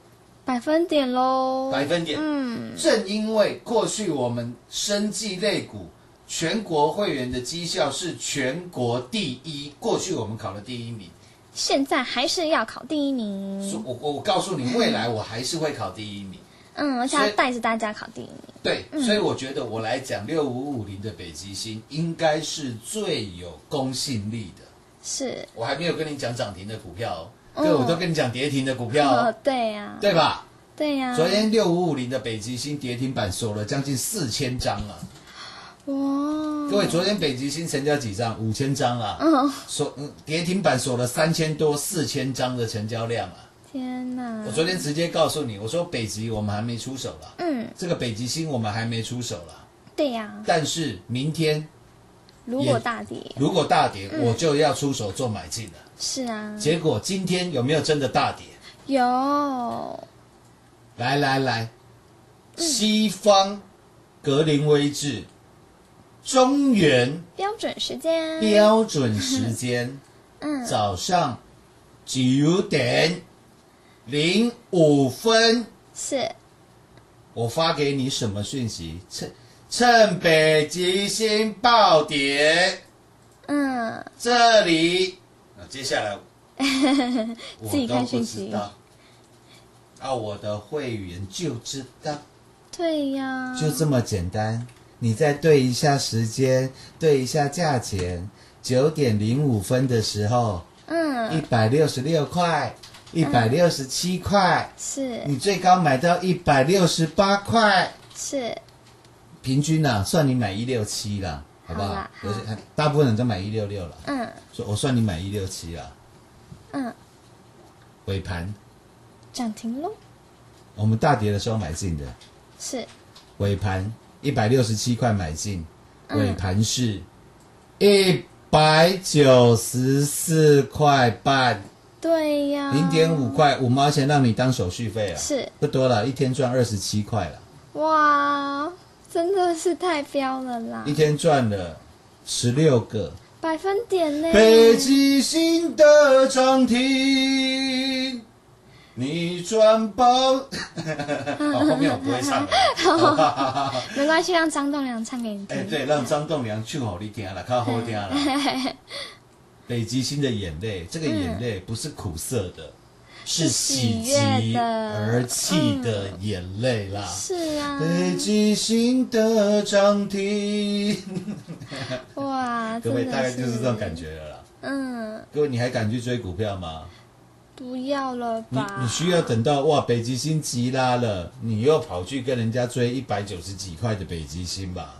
N: 百分点喽，
O: 百分点。
N: 嗯，
O: 正因为过去我们生技类股全国会员的绩效是全国第一，过去我们考了第一名。
N: 现在还是要考第一名，
O: 我我我告诉你，未来我还是会考第一名。
N: 嗯，而且要带着大家考第一名，
O: 对，
N: 嗯
O: 所以我觉得我来讲六五五零的北极星应该是最有公信力的。
N: 是，
O: 我还没有跟你讲涨停的股票对，我都跟你讲跌停的股票
N: 对呀，
O: 对吧？
N: 对呀，
O: 昨天六五五零的北极星跌停板锁了将近四千张啊！
N: 哇，
O: 各位，昨天北极星成交几张？五千张啊！
N: 嗯，
O: 锁嗯跌停板锁了三千多、四千张的成交量啊！
N: 天哪，
O: 我昨天直接告诉你，我说北极我们还没出手了，
N: 嗯，
O: 这个北极星我们还没出手了，
N: 对呀，
O: 但是明天
N: 如果大跌，
O: 如果大跌，
N: 嗯。
O: 我就要出手做买进了。
N: 是啊，
O: 结果今天有没有真的大跌？
N: 有，
O: 来来来，
N: 嗯。
O: 西方格林威治中原
N: 标准时间，
O: 标准时间。
N: 嗯，
O: 早上九点零五分，
N: 是，
O: 我发给你什么讯息？趁趁北极星暴跌，
N: 嗯，
O: 这里，那接下来。我
N: 自己看讯息。
O: 啊，我的会员就知道，
N: 对呀，
O: 就这么简单。你再对一下时间，对一下价钱，九点零五分的时候，
N: 嗯，
O: 一百六十六块，一百六十七块，
N: 是。
O: 你最高买到一百六十八块，
N: 是，
O: 平均啊，算你买一六七啦，好不好？
N: 好啦？
O: 有些大部分人都买一六六了，
N: 嗯。
O: 说我算你买一六七了，
N: 嗯，
O: 尾盘。
N: 涨停喽，
O: 我们大跌的时候买进的，
N: 是。
O: 尾盘一百六十七块买进，
N: 嗯。
O: 尾盘是一百九十四块半，
N: 对呀，
O: 零点五块五毛钱让你当手续费啊，
N: 是。
O: 不多了，一天赚二十七块了，
N: 哇，真的是太彪了啦。
O: 一，天赚了十六个。
N: 百分点呢，
O: 北极星的涨停，你转包。哦，后面我不会唱了。
N: 没关系，让张栋梁唱给你听。
O: 哎，对，让张栋梁唱好你听了，靠好听了。北极星的眼泪，这个眼泪不是苦涩的，是喜极而泣的眼泪啦。
N: 是啊，
O: 北极星的涨停，
N: 哇，
O: 各位大概就是这种感觉了啦。
N: 嗯，
O: 各位，你还敢去追股票吗？
N: 不要了
O: 你
N: 吧？
O: 你需要等到哇北极星急拉了，你又跑去跟人家追一百九十几块的北极星吧？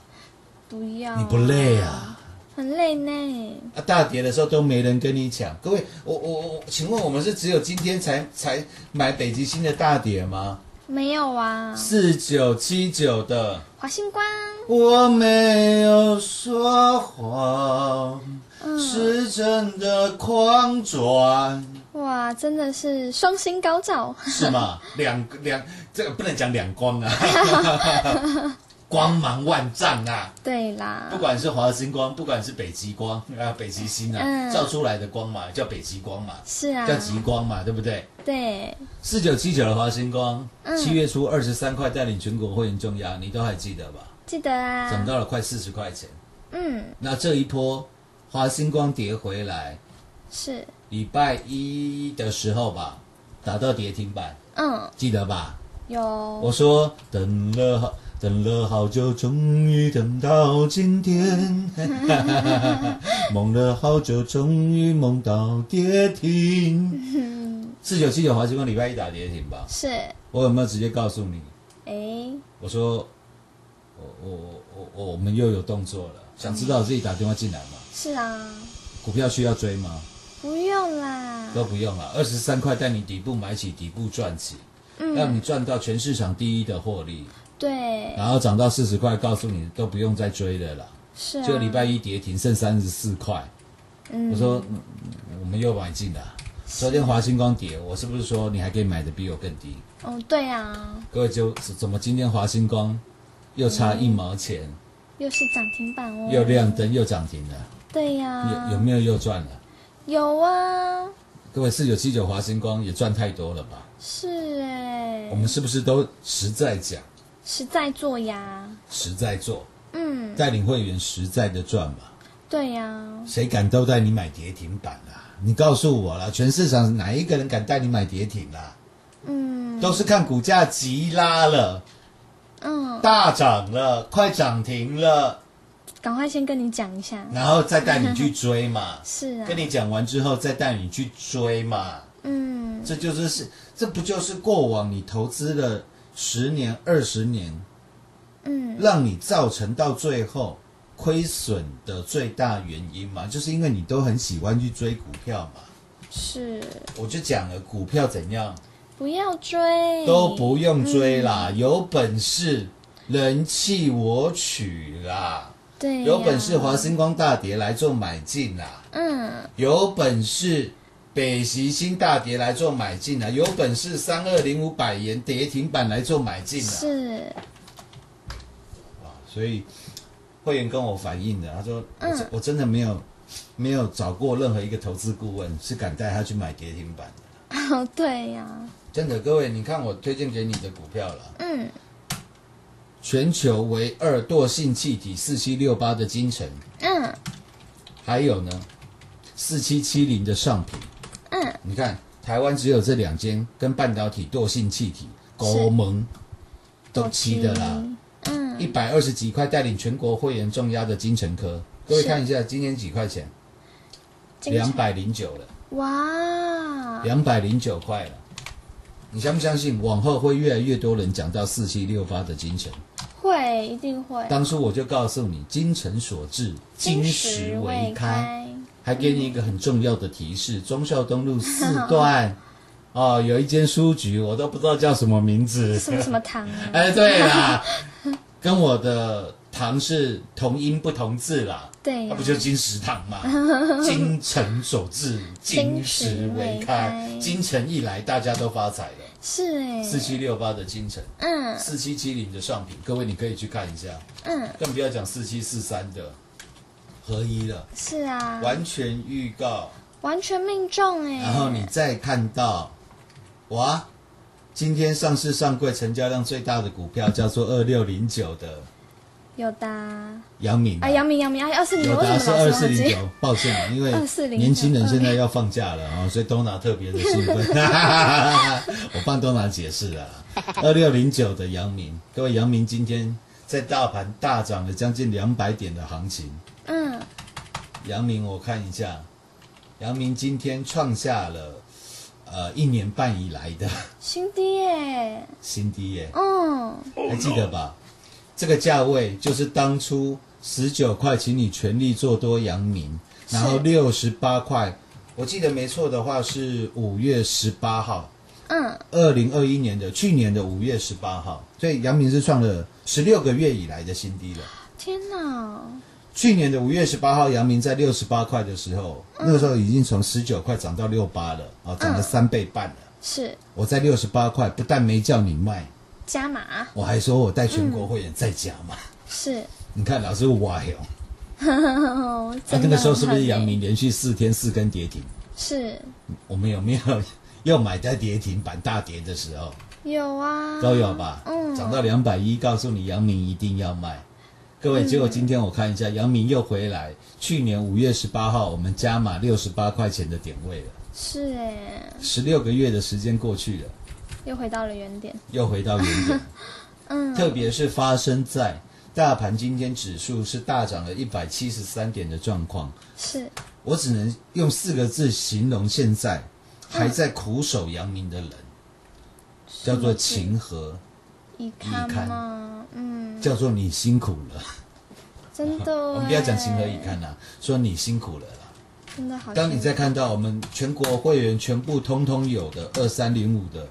N: 不要，
O: 你不累啊？
N: 很累呢。
O: 啊，大跌的时候都没人跟你抢。各位，我我我，请问我们是只有今天才才买北极星的大跌吗？
N: 没有啊，
O: 四九七九的，
N: 华星光，
O: 我没有说谎，
N: 嗯
O: 是真的狂转。
N: 哇，真的是双星高照，
O: 是吗？两两，这个不能讲两光啊，光芒万丈啊！
N: 对啦，
O: 不管是华星光，不管是北极光啊，北极星啊，
N: 嗯
O: 照出来的光嘛，叫北极光嘛，
N: 是啊，
O: 叫极光嘛，对不对？
N: 对，
O: 四九七九的华星光，
N: 嗯
O: 七月初二十三块带领全国会员重压，你都还记得吧？
N: 记得啊，
O: 涨到了快四十块钱。
N: 嗯，
O: 那这一波华星光跌回来，
N: 是，
O: 礼拜一的时候吧，打到跌停板，
N: 嗯，
O: 记得吧？
N: 有，
O: 我说等了好等了好久，终于等到今天，梦了好久，终于梦到跌停。四九七九华星光礼拜一打跌停吧？
N: 是，
O: 我有没有直接告诉你？
N: 哎，
O: 我说，我我我我我们又有动作了，想知道自己打电话进来吗？
N: 是啊，
O: 股票需要追吗？
N: 不用啦，
O: 都不用了，二十三块带你底部买起，底部赚起，让你
N: 嗯，
O: 赚到全市场第一的获利。
N: 对，
O: 然后涨到四十块，告诉你都不用再追了啦。
N: 是啊，
O: 就礼拜一跌停，剩三十四块。
N: 嗯，
O: 我说、嗯我们又买进了。昨天华星光跌，我是不是说你还可以买的比我更低？
N: 哦，对啊，
O: 各位就怎么今天华星光又差一毛钱，
N: 又是涨停板哦，
O: 又亮灯又涨停了，
N: 对呀，
O: 有有没有又赚了？
N: 有啊，
O: 各位四九七九华星光也赚太多了吧？
N: 是哎
O: 我，们是不是都实在讲、
N: 实在做呀，
O: 实在做，
N: 嗯，
O: 带领会员实在的赚嘛？
N: 对呀，
O: 谁敢都带你买跌停板啊？你告诉我了，全市场哪一个人敢带你买跌停啊？
N: 嗯，
O: 都是看股价急拉了，
N: 嗯，
O: 大涨了，快涨停了，
N: 赶快先跟你讲一下，
O: 然后再带你去追嘛。
N: 是啊，
O: 跟你讲完之后，再带你去追嘛。
N: 嗯，
O: 这就是是，这不就是过往你投资了十年、二十年，
N: 嗯，
O: 让你造成到最后亏损的最大原因嘛？就是因为你都很喜欢去追股票嘛。
N: 是，
O: 我就讲了，股票怎样？
N: 不要追，
O: 都不用追啦，
N: 嗯。
O: 有本事人气我取啦，有本事华星光大跌来做买进啦，
N: 嗯，
O: 有本事北极星大跌来做买进啦，有本事三二零五百元跌停板来做买进啦。
N: 是，
O: 所以会员跟我反映的，他说：“我真、
N: 嗯
O: 我真的没有没有找过任何一个投资顾问是敢带他去买跌停板的。
N: 哦，对呀，
O: 真的，各位，你看我推荐给你的股票了，
N: 嗯，
O: 全球唯二惰性气体四七六八的金城，
N: 嗯，
O: 还有呢四七七零的上品。
N: 嗯，
O: 你看台湾只有这两间跟半导体惰性气体高盟都齐的啦，
N: 嗯，
O: 一百二十几块带领全国会员重压的金城科，各位看一下今天几块钱？两百零九了，
N: 哇，
O: 两百零九块了。你相不相信？往后会越来越多人讲到四七六八的金城。
N: 会一定会，
O: 当初我就告诉你，精诚所至，金石为开，还给你一个很重要的提示：忠孝东路 四段，哦，有一间书局，我都不知道叫什么名字。
N: 什么什么堂啊？
O: 哎，对啦，跟我的堂是同音不同字啦。
N: 对呀
O: 那不就金石堂吗？精诚所至，金石为开。金城一来，大家都发财了。
N: 是哎，
O: 四七六八的金城，
N: 嗯。
O: 四七七零的上品，各位你可以去看一下。
N: 嗯，
O: 更不要讲四七四三的合一了，
N: 是啊，
O: 完全预告。
N: 完全命中哎，
O: 然后你再看到，哇，今天上市上柜成交量最大的股票叫做二六零九的
N: 有的
O: 阳明
N: 啊，杨明杨明哎，二四零
O: 有
N: 为什
O: 的是二？四零九，抱歉啊，因为
N: 2409
O: 年轻人现在要放假了啊，所以都拿特别的兴奋。我帮都拿解释了。二六零九的杨明，各位杨明今天在大盘大涨了将近两百点的行情，
N: 嗯，
O: 杨明我看一下，杨明今天创下了呃一年半以来的
N: 新低耶，
O: 新低耶，
N: 嗯，
O: 还记得吧？这个价位就是当初十九块，请你全力做多阳明，然后六十八块，我记得没错的话是五月十八号，
N: 嗯，
O: 二零二一年的去年的五月十八号，所以阳明是创了十六个月以来的新低了。
N: 天哪，
O: 去年的五月十八号，阳明在六十八块的时候，那个时候已经从十九块涨到六八了，啊，涨了三倍半了。
N: 是。
O: 我在六十八块，不但没叫你卖，
N: 加码，
O: 我还说我带全国会员再加嘛。
N: 是，
O: 你看老师歪哦，那、
N: 真的
O: 那个时候是不是
N: 很
O: 阳明连续四天四根跌停？
N: 是。
O: 我们有没有要买在跌停板大跌的时候。
N: 有啊，
O: 都有吧？
N: 嗯，
O: 涨到两百一，告诉你阳明一定要卖。各位，
N: 嗯
O: 结果今天我看一下，阳明又回来。去年五月十八号，我们加码六十八块钱的点位了，
N: 是哎，
O: 十六个月的时间过去了，
N: 又回到了原点，
O: 又回到原点。
N: 嗯，
O: 特别是发生在大盘今天指数是大涨了一百七十三点的状况，
N: 是。
O: 我只能用四个字形容现在还在苦守阳明的人，叫做情和，
N: 一看
O: 看
N: 嘛，嗯，
O: 叫做你辛苦了。
N: 真的，
O: 我们不要讲情何以堪啦，说你辛苦了啦。
N: 真的好，
O: 当你再看到我们全国会员全部通通有的二三零五的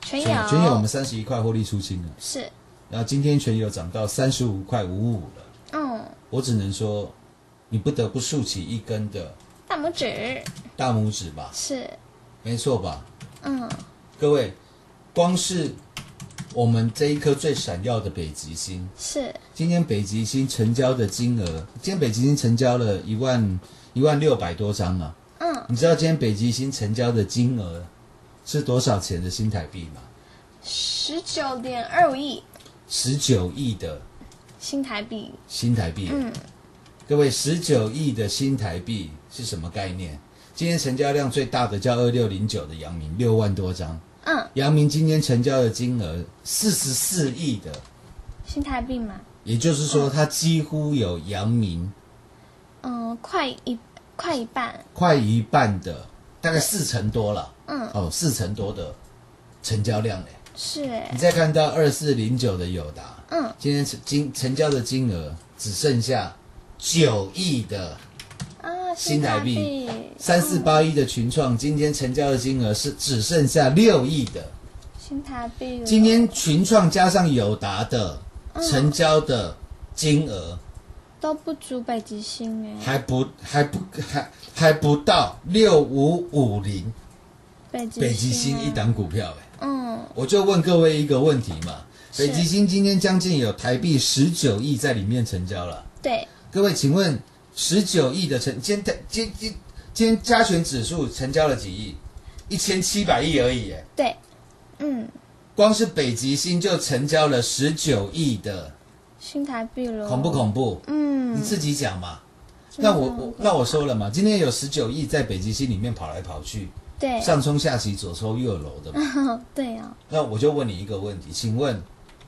N: 全有。
O: 全有我们三十一块获利出清了，
N: 是，
O: 然后今天全有涨到三十五块五五了。
N: 嗯，
O: 我只能说，你不得不竖起一根的
N: 大拇指。
O: 大拇指吧，
N: 是，
O: 没错吧？
N: 嗯，
O: 各位，光是我们这一颗最闪耀的北极星，
N: 是。
O: 今天北极星成交的金额，今天北极星成交了一万一万六百多张啊。
N: 嗯，
O: 你知道今天北极星成交的金额是多少钱的新台币嘛？
N: 十九点二五亿。
O: 十九亿的。
N: 新台币，
O: 新台币。
N: 嗯，
O: 各位，十九亿的新台币是什么概念？今天成交量最大的叫二六零九的阳明，六万多张。
N: 嗯，
O: 阳明今天成交的金额四十四亿的，
N: 新台币嘛，
O: 也就是说，它几乎有阳明。
N: 嗯，快一快一半，
O: 快一半的，大概四成多了。
N: 嗯，
O: 哦，四成多的成交量嘞。
N: 是哎
O: 你，再看到二四零九的友达，
N: 嗯，
O: 今天成金成交的金额只剩下九亿的
N: 啊，
O: 新台币
N: 币，
O: 三四八一的群创，今天成交的金额是只剩下六亿的。
N: 新台币，
O: 今天群创加上友达的
N: 嗯
O: 成交的金额
N: 都不足北极星哎，
O: 还不还不还还不到六五五零
N: 北极
O: 北极星
N: 啊
O: 一，档股票哎、
N: 嗯，
O: 我就问各位一个问题嘛，北极星今天将近有台币十九亿在里面成交了。
N: 对，
O: 各位，请问十九亿的成，今天今今今天加权指数成交了几亿？一千七百亿而已耶，
N: 对，嗯，
O: 光是北极星就成交了十九亿的，
N: 新台币了，
O: 恐不恐怖？
N: 嗯，
O: 你自己讲嘛。那我我那我说了嘛，今天有十九亿在北极星里面跑来跑去，
N: 对，
O: 上冲下洗，左抽右揉的嘛。
N: 对啊，
O: 那我就问你一个问题，请问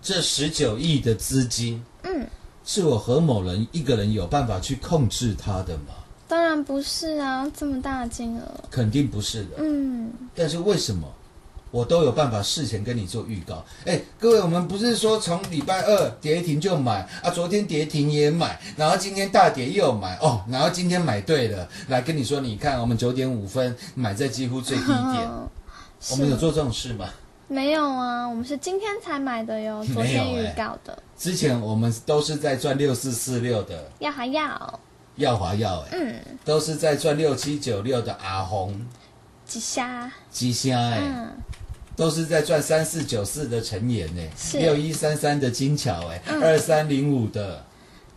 O: 这十九亿的资金，
N: 嗯，
O: 是我何某人一个人有办法去控制它的吗？
N: 当然不是啊，这么大的金额，
O: 肯定不是的。
N: 嗯，
O: 但是为什么我都有办法事前跟你做预告？哎，各位，我们不是说从礼拜二跌停就买啊，昨天跌停也买，然后今天大跌又买。哦，然后今天买对了，来跟你说，你看我们九点五分买在几乎最低点，我们有做这种事吗？
N: 没有啊，我们是今天才买的哟，昨天预告的。
O: 之前我们都是在赚六四四六的，
N: 要还要。
O: 耀华耀哎，
N: 嗯，
O: 都是在赚六七九六的阿红，
N: 吉虾，
O: 吉虾哎，
N: 嗯，
O: 都是在赚三四九四的陈岩哎，
N: 是。
O: 六一三三的金桥哎，
N: 嗯。
O: 二三零五的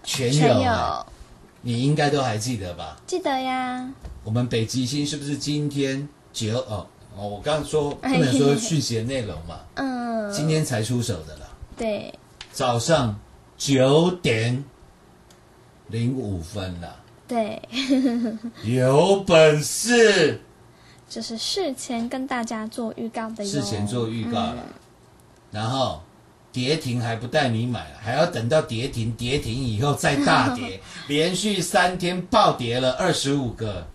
O: 全
N: 全
O: 友哎
N: 有，
O: 你应该都还记得吧？
N: 记得呀，
O: 我们北极星是不是今天九哦哦？我刚刚说不
N: 哎
O: 能说讯息的内容嘛，
N: 嗯，
O: 今天才出手的啦，
N: 对，
O: 早上九点零五分啦，
N: 对，
O: 有本事。
N: 就是事前跟大家做预告的，
O: 事前做预告了，
N: 嗯。
O: 然后跌停还不带你买，还要等到跌停，跌停以后再大跌，连续三天暴跌了二十五个。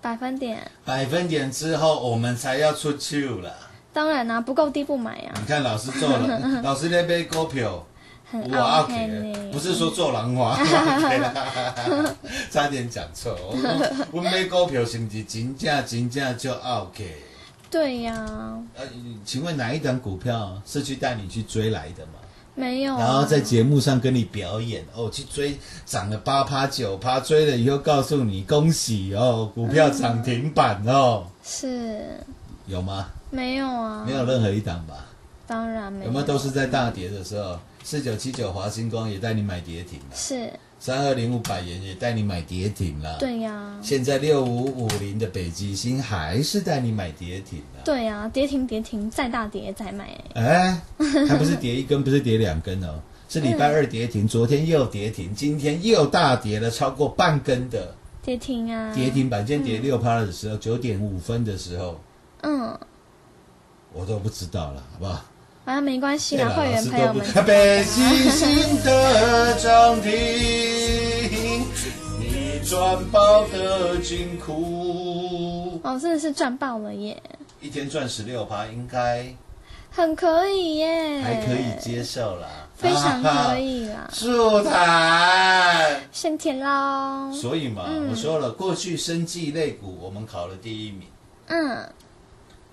N: 百分点，
O: 百分点之后，我们才要出去了。
N: 当然啦、不够低不买啊，
O: 你看老师做了，老师那杯股票。
N: 很
O: 我
N: OK
O: 不是说做人话，OK 差点讲错。我我买股票是不是真正真正就 OK？
N: 对呀、
O: 呃，请问哪一档股票是去带你去追来的吗？
N: 没有、啊，
O: 然后在节目上跟你表演哦，去追涨了八趴九趴，追了以后告诉你恭喜哦，股票涨停板哦，
N: 是
O: 有吗？
N: 没有啊，
O: 没有任何一档吧？
N: 当然没
O: 有没有都是在大跌的时候？四九七九华星光也带你买跌停了，
N: 是，
O: 三二零五百元也带你买跌停了，
N: 对呀、
O: 现在六五五零的北极星还是带你买跌停了，
N: 对呀、跌停跌停，再大跌再买，
O: 哎，还不是跌一根，不是跌两根哦，是礼拜二跌停，昨天又跌停，今天又大跌了超过半根的。
N: 跌停啊，
O: 跌停板，今天跌六趴的时候，九点五分的时候，
N: 嗯，
O: 我都不知道了，好不好？
N: 啊，没关系啦，会员朋友们
O: 北极星的涨停，你赚爆的金库，
N: 哦，真的是赚爆了耶，
O: 一天赚十六趴，应该。
N: 很可以耶，
O: 还可以接受啦，
N: 非常可以啦，
O: 速谈。
N: 先填喽，
O: 所以嘛，
N: 嗯。
O: 我说了，过去生技类股我们考了第一名，
N: 嗯，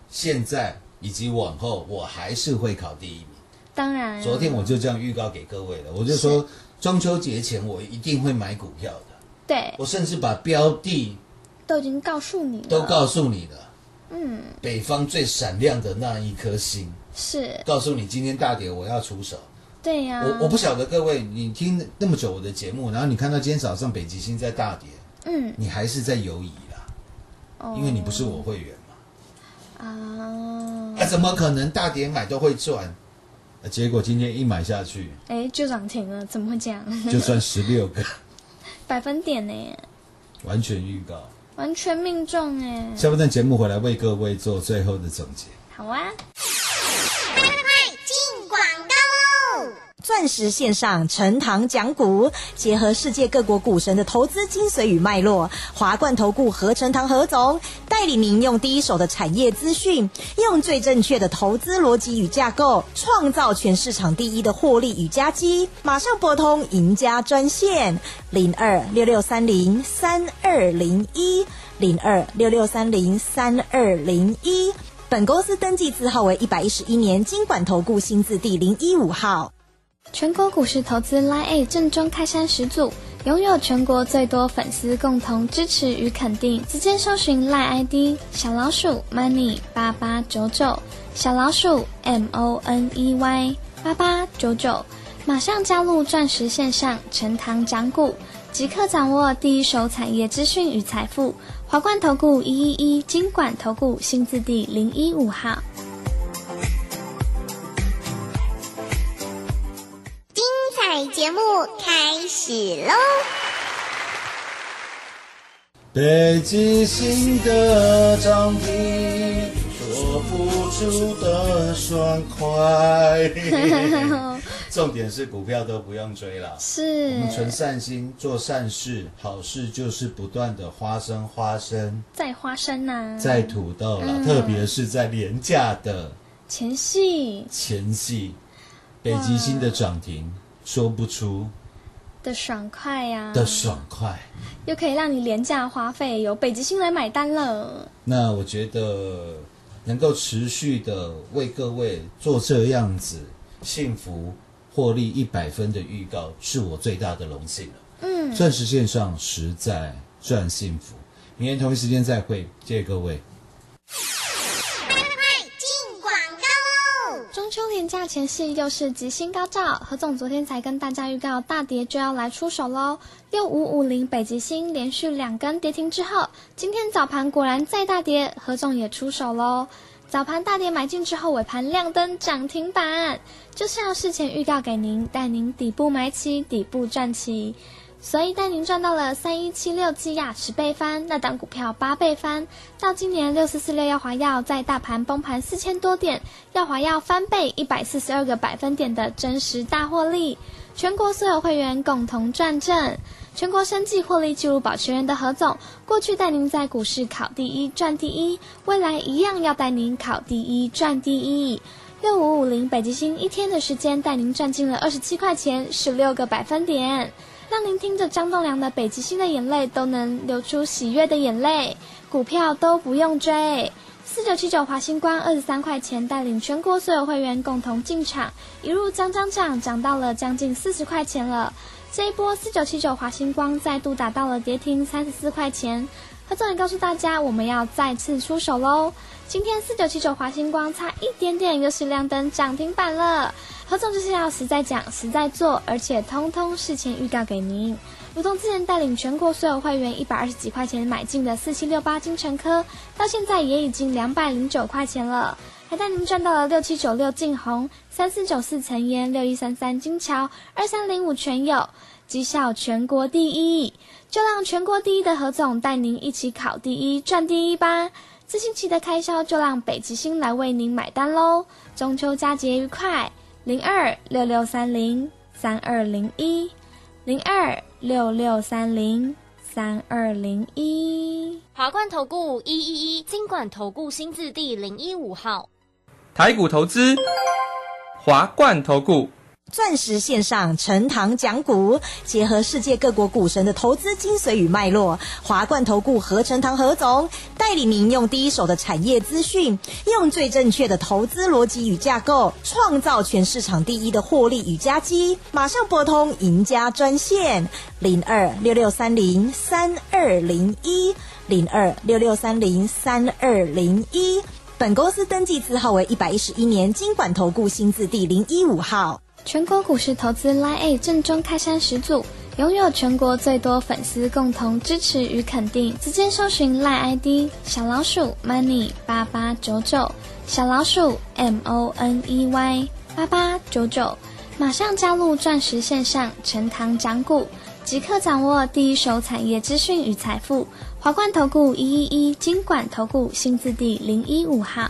O: 现在以及往后我还是会考第一名。
N: 当然，
O: 昨天我就这样预告给各位了，我就说中秋节前我一定会买股票的，
N: 对，
O: 我甚至把标的
N: 都已经告诉你了，
O: 都告诉你了，
N: 嗯，
O: 北方最闪亮的那一颗星，
N: 是，
O: 告诉你今天大跌我要出手。
N: 对呀、
O: 我我不晓得各位，你听那么久我的节目，然后你看到今天早上北极星在大跌，
N: 嗯，
O: 你还是在犹疑啦，
N: 哦。
O: 因为你不是我会员。嘛，
N: 啊，
O: 啊，怎么可能大跌买都会赚？啊结果今天一买下去，
N: 哎，就涨停了，怎么会这样？
O: 就算十六个，
N: 百分点呢，
O: 完全预告。
N: 完全命中哎，
O: 下半段节目回来为各位做最后的总结。
N: 好啊。
P: 钻石线上陈堂讲股，结合世界各国股神的投资精髓与脉络，华冠投顾何成堂何总带领您用第一手的产业资讯，用最正确的投资逻辑与架构，创造全市场第一的获利与加绩。马上拨通赢家专线零二六六三零三二零一零二六六三零三二零一。本公司登记字号为一百一十一年经管投顾新字第零一五号。
N: 全国股市投资 Line A 正宗开山始祖，拥有全国最多粉丝共同支持与肯定。直接搜寻 Line ID 小老鼠 Money 八八九九，小老鼠 M O N E Y 八八九九，马上加入钻石线上陈堂讲股，即刻掌握第一手产业资讯与财富。华冠投顾一一一金管投顾新字第零一五号。
K: 节目开始喽！
O: 北极星的涨停，说不出的爽快。重点是股票都不用追了，
N: 是。
O: 我们存善心，做善事，好事就是不断的花生花生，
N: 在花生呐、
O: 在土豆了，
N: 嗯。
O: 特别是在廉价的。
N: 前戏。
O: 前戏，北极星的涨停，说不出
N: 的爽快呀、
O: 的爽快。
N: 又可以让你廉价花费，由北极星来买单了。
O: 那我觉得能够持续的为各位做这样子幸福获利一百分的预告，是我最大的荣幸了。
N: 嗯，
O: 钻石线上实在赚幸福，明天同一时间再会，谢谢各位。
N: 中秋连假前夕又是吉星高照，何总昨天才跟大家预告大跌就要来出手喽。六五五零北极星连续两根跌停之后，今天早盘果然再大跌，何总也出手喽。早盘大跌买进之后，尾盘亮灯涨停板，就是要事前预告给您，带您底部买起，底部赚起。所以带您赚到了三一七六基亚十倍翻，那档股票八倍翻。到今年六四四六耀华药在大盘崩盘四千多点，耀华药翻倍一百四十二个百分点的真实大获利，全国所有会员共同赚正。全国生计获利记录保持人的何总，过去带您在股市考第一赚第一，未来一样要带您考第一赚第一。六五五零北极星一天的时间带您赚进了二十七块钱，十六个百分点。让您听着张栋梁的《北极星的眼泪》都能流出喜悦的眼泪，股票都不用追。四九七九华星光二十三块钱带领全国所有会员共同进场，一路涨涨涨，涨到了将近四十块钱了。这一波四九七九华星光再度打到了跌停三十四块钱。何总也告诉大家，我们要再次出手喽！今天四九七九华星光差一点点又是亮灯涨停板了。何总就是要实在讲、实在做，而且通通事前预告给您。如同之前带领全国所有会员一百二十几块钱买进的四七六八金城科，到现在也已经两百零九块钱了，还带您赚到了六七九六晋红、三四九四晨烟、六一三三金桥、二三零五全有，绩效全国第一。就让全国第一的何总带您一起考第一、赚第一吧！这星期的开销就让北极星来为您买单喽！中秋佳节愉快！零二六六三零三二零一，零二六六三零三二零一。
Q: 华冠投顾一一一金管投顾新字第零一五号。
R: 台股投资，华冠投顾。
P: 钻石线上陈堂讲股，结合世界各国股神的投资精髓与脉络，华冠投顾何成堂何总带领您用第一手的产业资讯，用最正确的投资逻辑与架构，创造全市场第一的获利与佳绩。马上拨通赢家专线零二六六三零三二零一零二六六三零三二零一。本公司登记字号为一百一十一年经管投顾新字第零一五号。
N: 全国股市投资 Line A 正宗开山始祖，拥有全国最多粉丝共同支持与肯定。直接搜寻 Line ID 小老鼠 Money 八八九九，小老鼠 M O N E Y 八八九九，马上加入钻石线上陈堂讲股，即刻掌握第一手产业资讯与财富。华冠投顾一一一金管投顾新字第零一五号。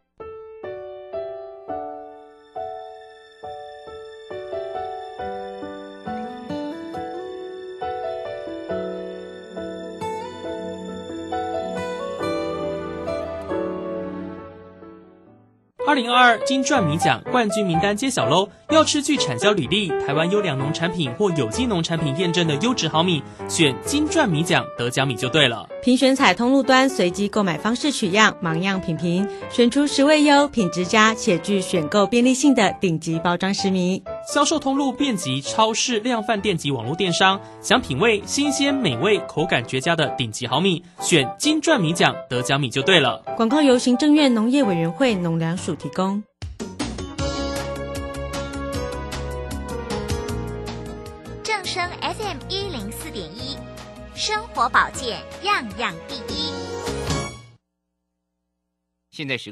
S: 二零二二金钻米奖冠军名单揭晓喽！要吃具产销履历、台湾优良农产品或有机农产品验证的优质好米，选金钻米奖得奖米就对了。
T: 评选采通路端随机购买方式取样，盲样品评，选出十位优、品质佳且具选购便利性的顶级包装食米。
S: 销售通路遍及超市、量贩店及网络电商，想品味新鲜、美味、口感绝佳的顶级好米，选金钻米奖得奖米就对了。
T: 广告由行政院农业委员会农粮署提供。
G: FM 一零四点一，生活保健样样第一。
U: 现在时刻。